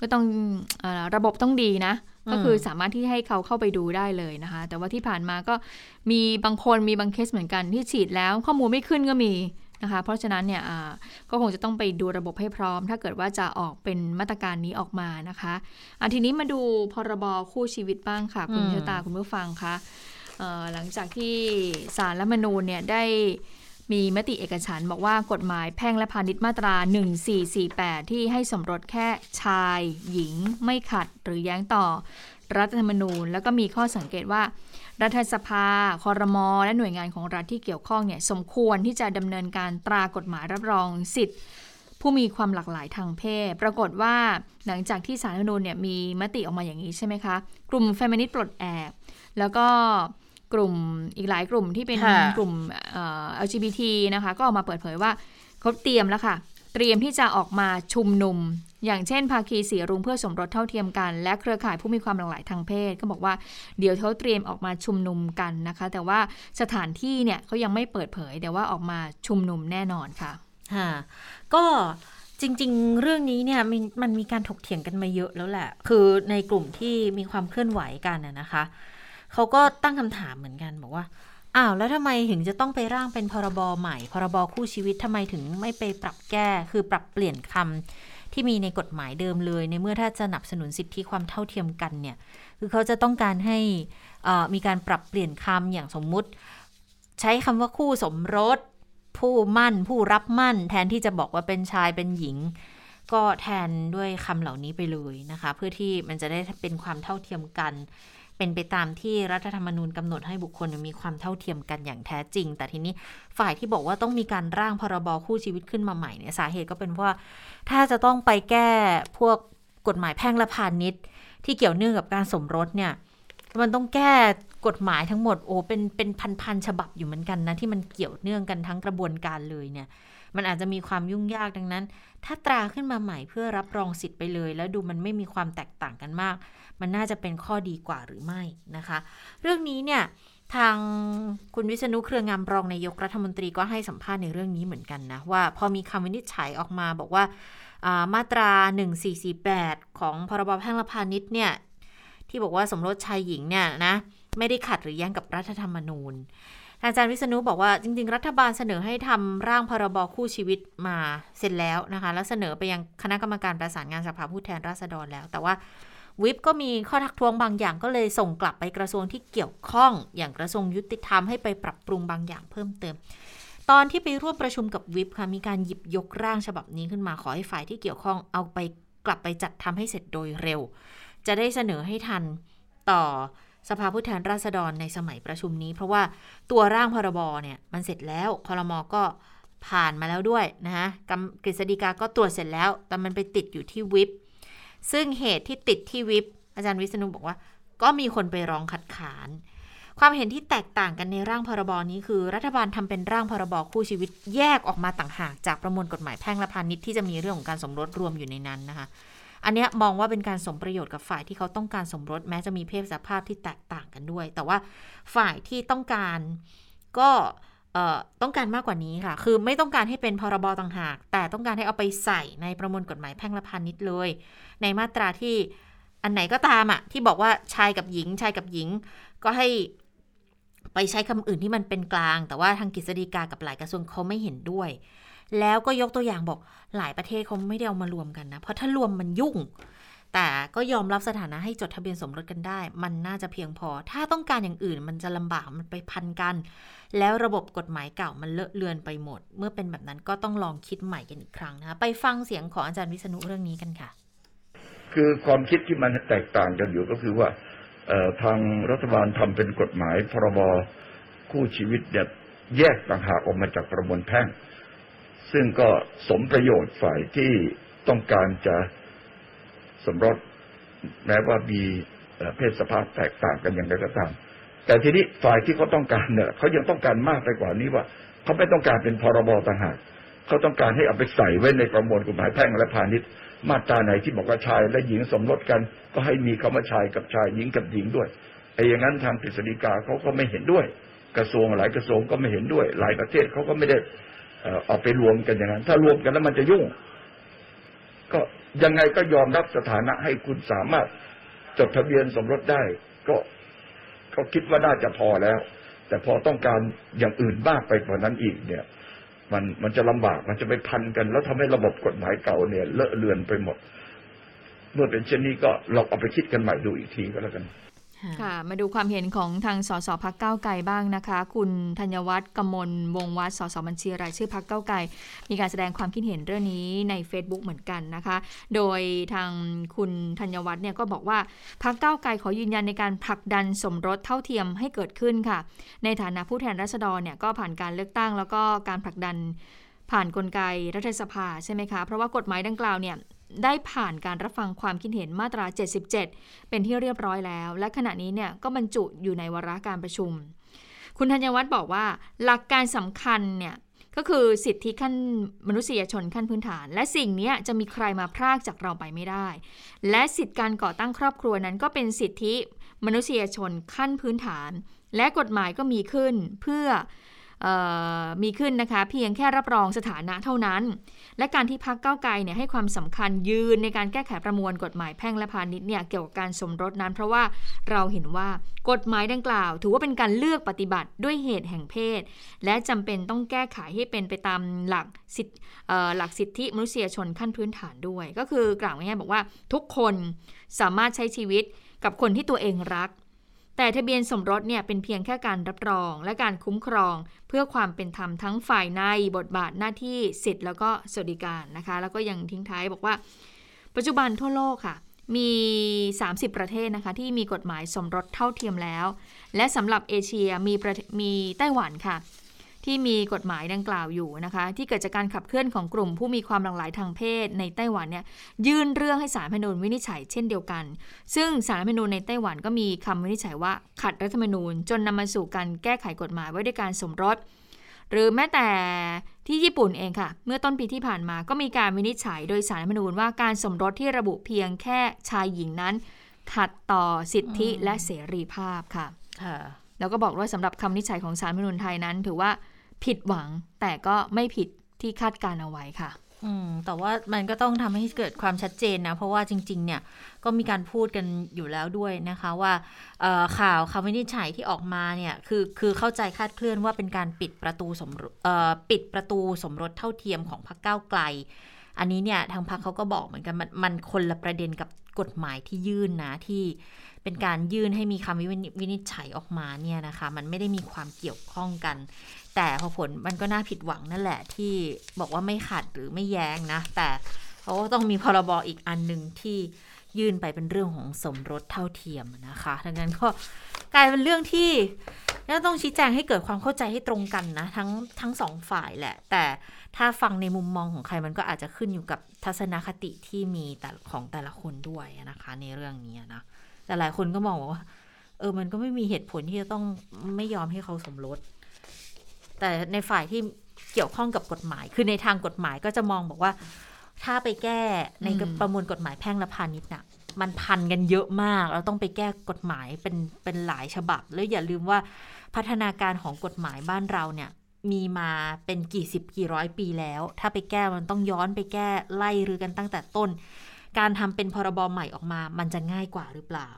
ก็ต้องเออระบบต้องดีนะ ก็คือสามารถที่ให้เขาเข้าไปดูได้เลยนะคะ แต่ว่าที่ผ่านมาก็มีบางคนมีบางเคสเหมือนกันที่ฉีดแล้วข้อมูลไม่ขึ้นก็มี นะคะ เพราะฉะนั้นเนี่ยอ่าก็คงจะต้องไปดูระบบให้พร้อม ถ้าเกิดว่าจะออกเป็นมาตรการนี้ออกมานะคะอะทีนี้มาดูพรบคู่ชีวิตบ้างค่ะ คุณอืมชะตาคุณผู้ฟังคะเอ่อหลังจากที่สารรัฐธรรมนูญเนี่ยได้มีมติเอกฉันท์บอกว่ากฎหมายแพ่งและพาณิชย์มาตรา 1448 ที่ให้สมรสแค่ชาย หญิงไม่ขัดหรือแย้งต่อรัฐธรรมนูญ แล้วก็มีข้อสังเกตว่า รัฐสภาคอรมอและหน่วยงานของรัฐที่เกี่ยวข้องเนี่ยสมควรที่จะดำเนินการตรากฎหมายรับรองสิทธิ์ ผู้มีความหลากหลายทางเพศ ปรากฏว่าหลังจากที่สารรัฐธรรมนูญเนี่ยมีมติออกมาอย่างนี้ใช่ไหมคะ กลุ่มเฟมินิสต์ปลดแอกแล้วก็กลุ่มอีกหลายกลุ่มที่เป็นค่ะกลุ่มเอ่อ LGBT นะคะ ก็ออกมาเปิดเผยว่าเขาเตรียมแล้วค่ะ เตรียมที่จะออกมาชุมนุม อย่างเช่น ภาคีสีรุ้งเพื่อสมรสเท่าเทียมกัน และเครือข่ายผู้มีความหลากหลายทางเพศ ก็บอกว่าเดี๋ยวเขาเตรียมออกมาชุมนุมกันนะคะ แต่ว่าสถานที่เนี่ยเขายังไม่เปิดเผย แต่ว่าออกมาชุมนุมแน่นอนค่ะค่ะก็จริง ๆ เรื่องนี้เนี่ยมันมันมีการถกเถียงกันมาเยอะแล้วแหละ คือในกลุ่มที่มีความเคลื่อนไหวกันนะนะคะเขาก็ตั้งคำถามเหมือนกันบอกว่าอ้าวแล้วทำไมถึงจะต้องไปร่างเป็นพรบใหม่ พรบคู่ชีวิตทำไมถึงไม่ไปปรับแก้ คือปรับเปลี่ยนคำ ที่มีในกฎหมายเดิมเลย ในเมื่อถ้าจะสนับสนุนสิทธิความเท่าเทียมกันเนี่ยคือเขาจะต้องการให้อ่อมีการปรับเปลี่ยนคำอย่างสมมุติ ใช้คำว่าคู่สมรส ผู้มั่น ผู้รับมั่น แทนที่จะบอกว่าเป็นชายเป็นหญิง ก็แทนด้วยคำเหล่านี้ไปเลยนะคะ เพื่อที่มันจะได้เป็นความเท่าเทียมกัน เป็นไปตามที่รัฐธรรมนูญกำหนดให้บุคคลมีความเท่าเทียมกันอย่างแท้จริง แต่ทีนี้ฝ่ายที่บอกว่าต้องมีการร่างพรบคู่ชีวิตขึ้นมาใหม่เนี่ยสาเหตุก็เป็นเพราะว่าถ้าจะต้องไปแก้พวกกฎหมายแพ่งและพาณิชย์ ที่เกี่ยวเนื่องกับการสมรสเนี่ยมันต้องแก้กฎหมายทั้งหมดโอ้เป็นเป็นพันๆฉบับอยู่เหมือนกันนะที่มันเกี่ยวเนื่องกันทั้งกระบวนการเลยเนี่ยมันอาจจะมีความยุ่งยากดังนั้น ถ้าตราขึ้นมาใหม่เพื่อรับรองสิทธิ์ไปเลย แล้วดูมันไม่มีความแตกต่างกันมาก มันน่าจะเป็นข้อดีกว่าหรือไม่นะคะ เรื่องนี้เนี่ยทางคุณวิษณุเครืองามรองนายกรัฐมนตรีก็ให้สัมภาษณ์ในเรื่องนี้เหมือนกันนะ ว่าพอมีคำวินิจฉัยออกมาบอกว่าามาตรา 1448 ของพรบแพ่งและพาณิชย์เนี่ยที่บอกว่าสมรสชายหญิงเนี่ยนะไม่ได้ขัดหรือแย้งกับรัฐธรรมนูญ อาจารย์วิษณุบอกว่าจริง ๆ รัฐบาลเสนอให้ทำร่างพรบคู่ชีวิตมาเสร็จแล้วนะคะ แล้วเสนอไปยังคณะกรรมการประสานงานสภาผู้แทนราษฎรแล้ว แต่ว่า วิปก็มีข้อทักท้วงบางอย่างก็เลยส่งกลับไปกระทรวงที่เกี่ยวข้องอย่างกระทรวงยุติธรรมให้ไปปรับปรุงบางอย่างเพิ่มเติม ตอนที่ไปร่วมประชุมกับวิปค่ะมีการหยิบยกร่างฉบับนี้ขึ้นมาขอให้ฝ่ายที่เกี่ยวข้องเอาไปกลับไปจัดทำให้เสร็จโดยเร็ว จะได้เสนอให้ทันต่อสภาผู้แทนราษฎรในสมัยประชุมนี้ เพราะว่าตัวร่างพรบเนี่ยมันเสร็จแล้วคอรมอก็ผ่านมาแล้วด้วยนะคะกำกฤษฎีกาก็ตรวจเสร็จแล้ว แต่มันไปติดอยู่ที่วิป ซึ่งเหตุที่ติดที่วิปอาจารย์วิษณุบอกว่า ก็มีคนไปร้องคัดค้าน ความเห็นที่แตกต่างกันในร่างพรบนี้คือ รัฐบาลทำเป็นร่างพรบคู่ชีวิตแยกออกมาต่างหากจากประมวลกฎหมายแพ่งและพาณิชย์ที่จะมีเรื่องของการสมรสรวมอยู่ในนั้นนะคะ อันเนี้ยมองว่าเป็นการสมประโยชน์กับฝ่ายที่เขาต้องการสมรสแม้จะมีเพศสภาพที่แตกต่างกันด้วย แต่ว่าฝ่ายที่ต้องการก็เต้องการมากกว่านี้ค่ะ คือไม่ต้องการให้เป็นพรบต่างหาก แต่ต้องการให้เอาไปใส่ในประมวลกฎหมายแพ่งและพาณิชย์เลย ในมาตราที่อันไหนก็ตามอะที่บอกว่าชายกับหญิง ชายกับหญิง ก็ให้ไปใช้คำอื่นที่มันเป็นกลาง แต่ว่าทางกฤษฎีกากับหลายกระทรวงเขาไม่เห็นด้วย แล้วก็ยกตัวอย่างบอกหลายประเทศเขาไม่ได้เอามารวมกันนะ เพราะถ้ารวมมันยุ่ง แต่ก็ยอมรับสถานะให้จดทะเบียนสมรสกันได้ มันน่าจะเพียงพอ ถ้าต้องการอย่างอื่นมันจะลำบากมันไปพันกัน แล้วระบบกฎหมายเก่ามันเลอะเลือนไปหมด เมื่อเป็นแบบนั้นก็ต้องลองคิดใหม่กันอีกครั้งนะคะไปฟังเสียงของอาจารย์วิษณุเรื่องนี้กันค่ะ คือความคิดที่มันแตกต่างกันอยู่ก็คือว่าทางรัฐบาลทำเป็นกฎหมายพรบคู่ชีวิตเนี่ยแยกต่างหากออกมาจากประมวลแพ่ง ซึ่งก็สมประโยชน์ฝ่ายที่ต้องการจะ สมรสแม้ว่ามีเพศสภาพแตกต่างกันอย่างไรก็ตาม แต่ทีนี้ฝ่ายที่เขาต้องการเนี่ยเขายังต้องการมากไปกว่านี้ว่าเขาไม่ต้องการเป็นพรบต่างหากเขาต้องการให้เอาไปใส่ไว้ในประมวลกฎหมายแพ่งและพาณิชย์ มาตราไหนที่บอกว่าชายและหญิงสมรสกัน ก็ให้มีคำว่าชายกับชายหญิงกับหญิงด้วยไอ้อย่างนั้นทางกฤษฎีกาเขาก็ไม่เห็นด้วย กระทรวงหลายกระทรวงก็ไม่เห็นด้วย หลายประเทศเขาก็ไม่ได้เอาไปรวมกันอย่างนั้น ถ้ารวมกันแล้วมันจะยุ่ง ก็ ยังไงก็ยอมรับสถานะให้คุณสามารถจดทะเบียนสมรสได้ ก็เขาคิดว่าน่าจะพอแล้ว แต่พอต้องการอย่างอื่นมากไปกว่านั้นอีกเนี่ย มันมันจะลำบากมันจะไปพันกัน แล้วทำให้ระบบกฎหมายเก่าเนี่ยเลอะเลือนไปหมด เมื่อเป็นเช่นนี้ก็เราเอาไปคิดกันใหม่ดูอีกทีก็แล้วกัน ค่ะ มาดูความเห็นของทางสสพักเก้าไกลบ้างนะคะ คุณธัญวัฒน์กมลวงวัฒน์สสบัญชีรายชื่อพักเก้าไกลมีการแสดงความคิดเห็นเรื่องนี้ใน Facebook เหมือนกันนะคะ โดยทางคุณธัญวัฒน์เนี่ยก็บอกว่าพักเก้าไกลขอยืนยันในการผลักดันสมรสเท่าเทียมให้เกิดขึ้นค่ะ ในฐานะผู้แทนราษฎรเนี่ยก็ผ่านการเลือกตั้ง แล้วก็การผลักดันผ่านนกลไกรัฐสภาใช่ไหมคะ เพราะว่ากฎหมายดังกล่าวเนี่ย ได้ผ่านการรับฟังความคิดเห็นมาตรา 77 เป็นที่เรียบร้อยแล้ว และขณะนี้เนี่ยก็บรรจุอยู่ในวาระการประชุม คุณธัญวัฒน์บอกว่า หลักการสำคัญเนี่ยก็คือสิทธิขั้นมนุษยชนขั้นพื้นฐาน และสิ่งนี้จะมีใครมาพรากจากเราไปไม่ได้ และสิทธิการก่อตั้งครอบครัวนั้นก็เป็นสิทธิมนุษยชนขั้นพื้นฐาน และกฎหมายก็มีขึ้นเพื่อ มีขึ้นนะคะ เพียงแค่รับรองสถานะเท่านั้น และการที่พักเก้าไกลเนี่ยให้ความสำคัญยืนในการแก้ไขประมวลกฎหมายแพ่งและพาณิชย์เนี่ยเกี่ยวกับการสมรสนั้น เพราะว่าเราเห็นว่ากฎหมายดังกล่าว ถือว่าเป็นการเลือกปฏิบัติด้วยเหตุแห่งเพศ และจำเป็นต้องแก้ไขให้เป็นไปตามหลักสิทธิหลักสิทธิมนุษยชนขั้นพื้นฐานด้วย ก็คือกล่าวง่ายๆบอกว่าทุกคนสามารถใช้ชีวิตกับคนที่ตัวเองรัก แต่ทะเบียนสมรสเนี่ยเป็นเพียงแค่การรับรองและการคุ้มครอง เพื่อความเป็นธรรมทั้งฝ่ายในบทบาทหน้าที่สิทธิ์แล้วก็สวัสดิการนะคะ แล้วก็ยังทิ้งท้ายบอกว่า ปัจจุบันทั่วโลกค่ะมี 30 ประเทศนะคะ ที่มีกฎหมายสมรสเท่าเทียมแล้ว และสำหรับเอเชียมีมีไต้หวันค่ะ ที่มีกฎหมายดังกล่าวอยู่นะคะที่เกิดจากการขับเคลื่อนของกลุ่มผู้มีความหลากหลายทางเพศในไต้หวันเนี่ยยื่นเรื่องให้สารพนูนวินิจฉัยเช่นเดียวกัน ซึ่งสารพนูนในไต้หวันก็มีคำวินิจฉัยว่าขัดรัฐธรรมนูญ จนนำมาสู่การแก้ไขกฎหมายไว้ด้วยการสมรสหรือแม้แต่ที่ญี่ปุ่นเองค่ะ เมื่อต้นปีที่ผ่านมาก็มีการวินิจฉัยโดยสารรัฐธรรมนูญว่าการสมรสที่ระบุเพียงแค่ชายหญิงนั้น ขัดต่อสิทธิและเสรีภาพค่ะ แล้วก็บอกว่าสำหรับคำวินิจฉัยของสารรัฐธรรมนูญไทยนั้น ถือว่า ผิดหวังแต่ก็ไม่ผิดที่คาดการเอาไว้ค่ะ อืม แต่ว่ามันก็ต้องทำให้เกิดความชัดเจนนะ เพราะว่าจริง ๆ เนี่ย ก็มีการพูดกันอยู่แล้วด้วยนะคะว่าข่าวคำวินิจฉัยที่ออกมาเนี่ย คือคือเข้าใจคาดเคลื่อนว่าเป็นการปิดประตูสมรปิดประตูสมรสเท่าเทียมของพรรคก้าวไกล อันนี้เนี่ยทางพรรคเขาก็บอกเหมือนกันมันมันคนละประเด็นกับกฎหมายที่ยื่นนะที่เป็นการยื่นให้มีคำวินิจฉัยออกมาเนี่ยนะคะ มันไม่ได้มีความเกี่ยวข้องกัน แต่พอผลมันก็น่าผิดหวังนั่นแหละที่บอกว่าไม่ขัดหรือไม่แย้งนะ แต่เขาก็ต้องมีพรบอีกอันหนึ่งที่ยื่นไปเป็นเรื่องของสมรสเท่าเทียมนะคะดังนั้นก็กลายเป็นเรื่องที่ต้องชี้แจงให้เกิดความเข้าใจให้ตรงกันนะ ทั้งทั้งสองฝ่ายแหละ แต่ถ้าฟังในมุมมองของใครมันก็อาจจะขึ้นอยู่กับทัศนคติที่มีแต่ของแต่ละคนด้วยนะคะ ในเรื่องนี้นะแต่หลายคนก็มองว่า เออมันก็ไม่มีเหตุผลที่จะต้องไม่ยอมให้เขาสมรส แต่ในฝ่ายที่เกี่ยวข้องกับกฎหมาย คือในทางกฎหมายก็จะมองบอกว่า ถ้าไปแก้ในประมวลกฎหมายแพ่งและพาณิชย์น่ะมันพันกันเยอะมาก เราต้องไปแก้กฎหมายเป็นเป็นหลายฉบับ แล้วอย่าลืมว่าพัฒนาการของกฎหมายบ้านเราเนี่ยมีมาเป็นกี่สิบกี่ร้อยปีแล้ว ถ้าไปแก้มันต้องย้อนไปแก้ไล่รือกันตั้งแต่ต้น การทำเป็นพรบใหม่ออกมา มันจะง่ายกว่าหรือเปล่า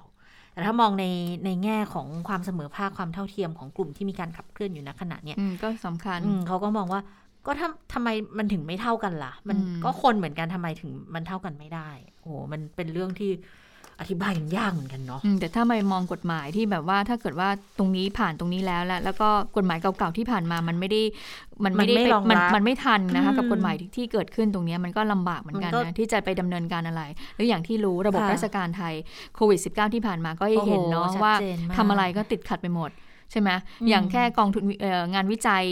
แต่ถ้ามองในในแง่ของความเสมอภาคความเท่าเทียมของกลุ่มที่มีการขับเคลื่อนอยู่ณขณะเนี้ยอืมก็สำคัญอืมเขาก็มองว่าก็ทำทำไมมันถึงไม่เท่ากันล่ะ มันอืมก็คนเหมือนกันทำไมถึงมันเท่ากันไม่ได้ โอ้โหมันเป็นเรื่องที่ อธิบายกันยากเหมือนกันเนาะอืมแต่ถ้าไม่มองกฎหมายที่แบบว่าถ้าเกิดว่าตรงนี้ผ่านตรงนี้แล้วแล้วแล้วก็กฎหมายเก่าๆที่ผ่านมามันไม่ได้มันไม่ได้มันไม่ไปรองมันรับมันไม่ทันนะคะอืมกับกฎหมายที่ที่เกิดขึ้นตรงเนี้ยมันก็ลำบากเหมือนกันมันก็นะที่จะไปดำเนินการอะไรหรืออย่างที่รู้ระบบค่ะราชการไทยโควิด -19 ที่ผ่านมาก็เห็นเนาะโอ้โหว่าชัดเจนมากทำอะไรก็ติดขัดไปหมดใช่ไหมอืมอย่างแค่กองทุนเอ่องานวิจัย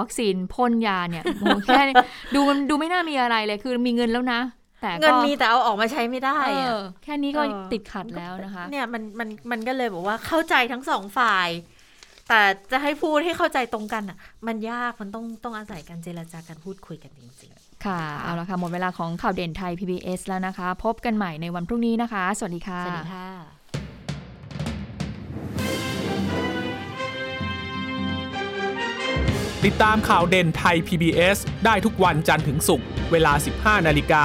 วัคซีนพ่นยาเนี่ยโอ้โหแค่ดูมันดูไม่น่ามีอะไรเลย คือมีเงินแล้วนะ แต่ก็เงินมีแต่เอาออกมาใช้ไม่ได้เออะอแค่นี้ก็เออติดขัดแล้วนะคะ เนี่ยมันมันมันก็เลยบอกว่าเข้าใจทั้งสองฝ่าย แต่จะให้พูดให้เข้าใจตรงกันอะ มันยากมันต้องต้องอาศัยการเจรจาการพูดคุยกันจริงค่ะ เอาละค่ะ หมดเวลาของข่าวเด่นไทย PBS แล้วนะคะ พบกันใหม่ในวันพรุ่งนี้นะคะ สวัสดีค่ะๆสวัสดีค่ะติดตามข่าวเด่นไทย PBS ได้ทุกวันจันทร์ถึงศุกร์ เวลา 15 นาฬิกา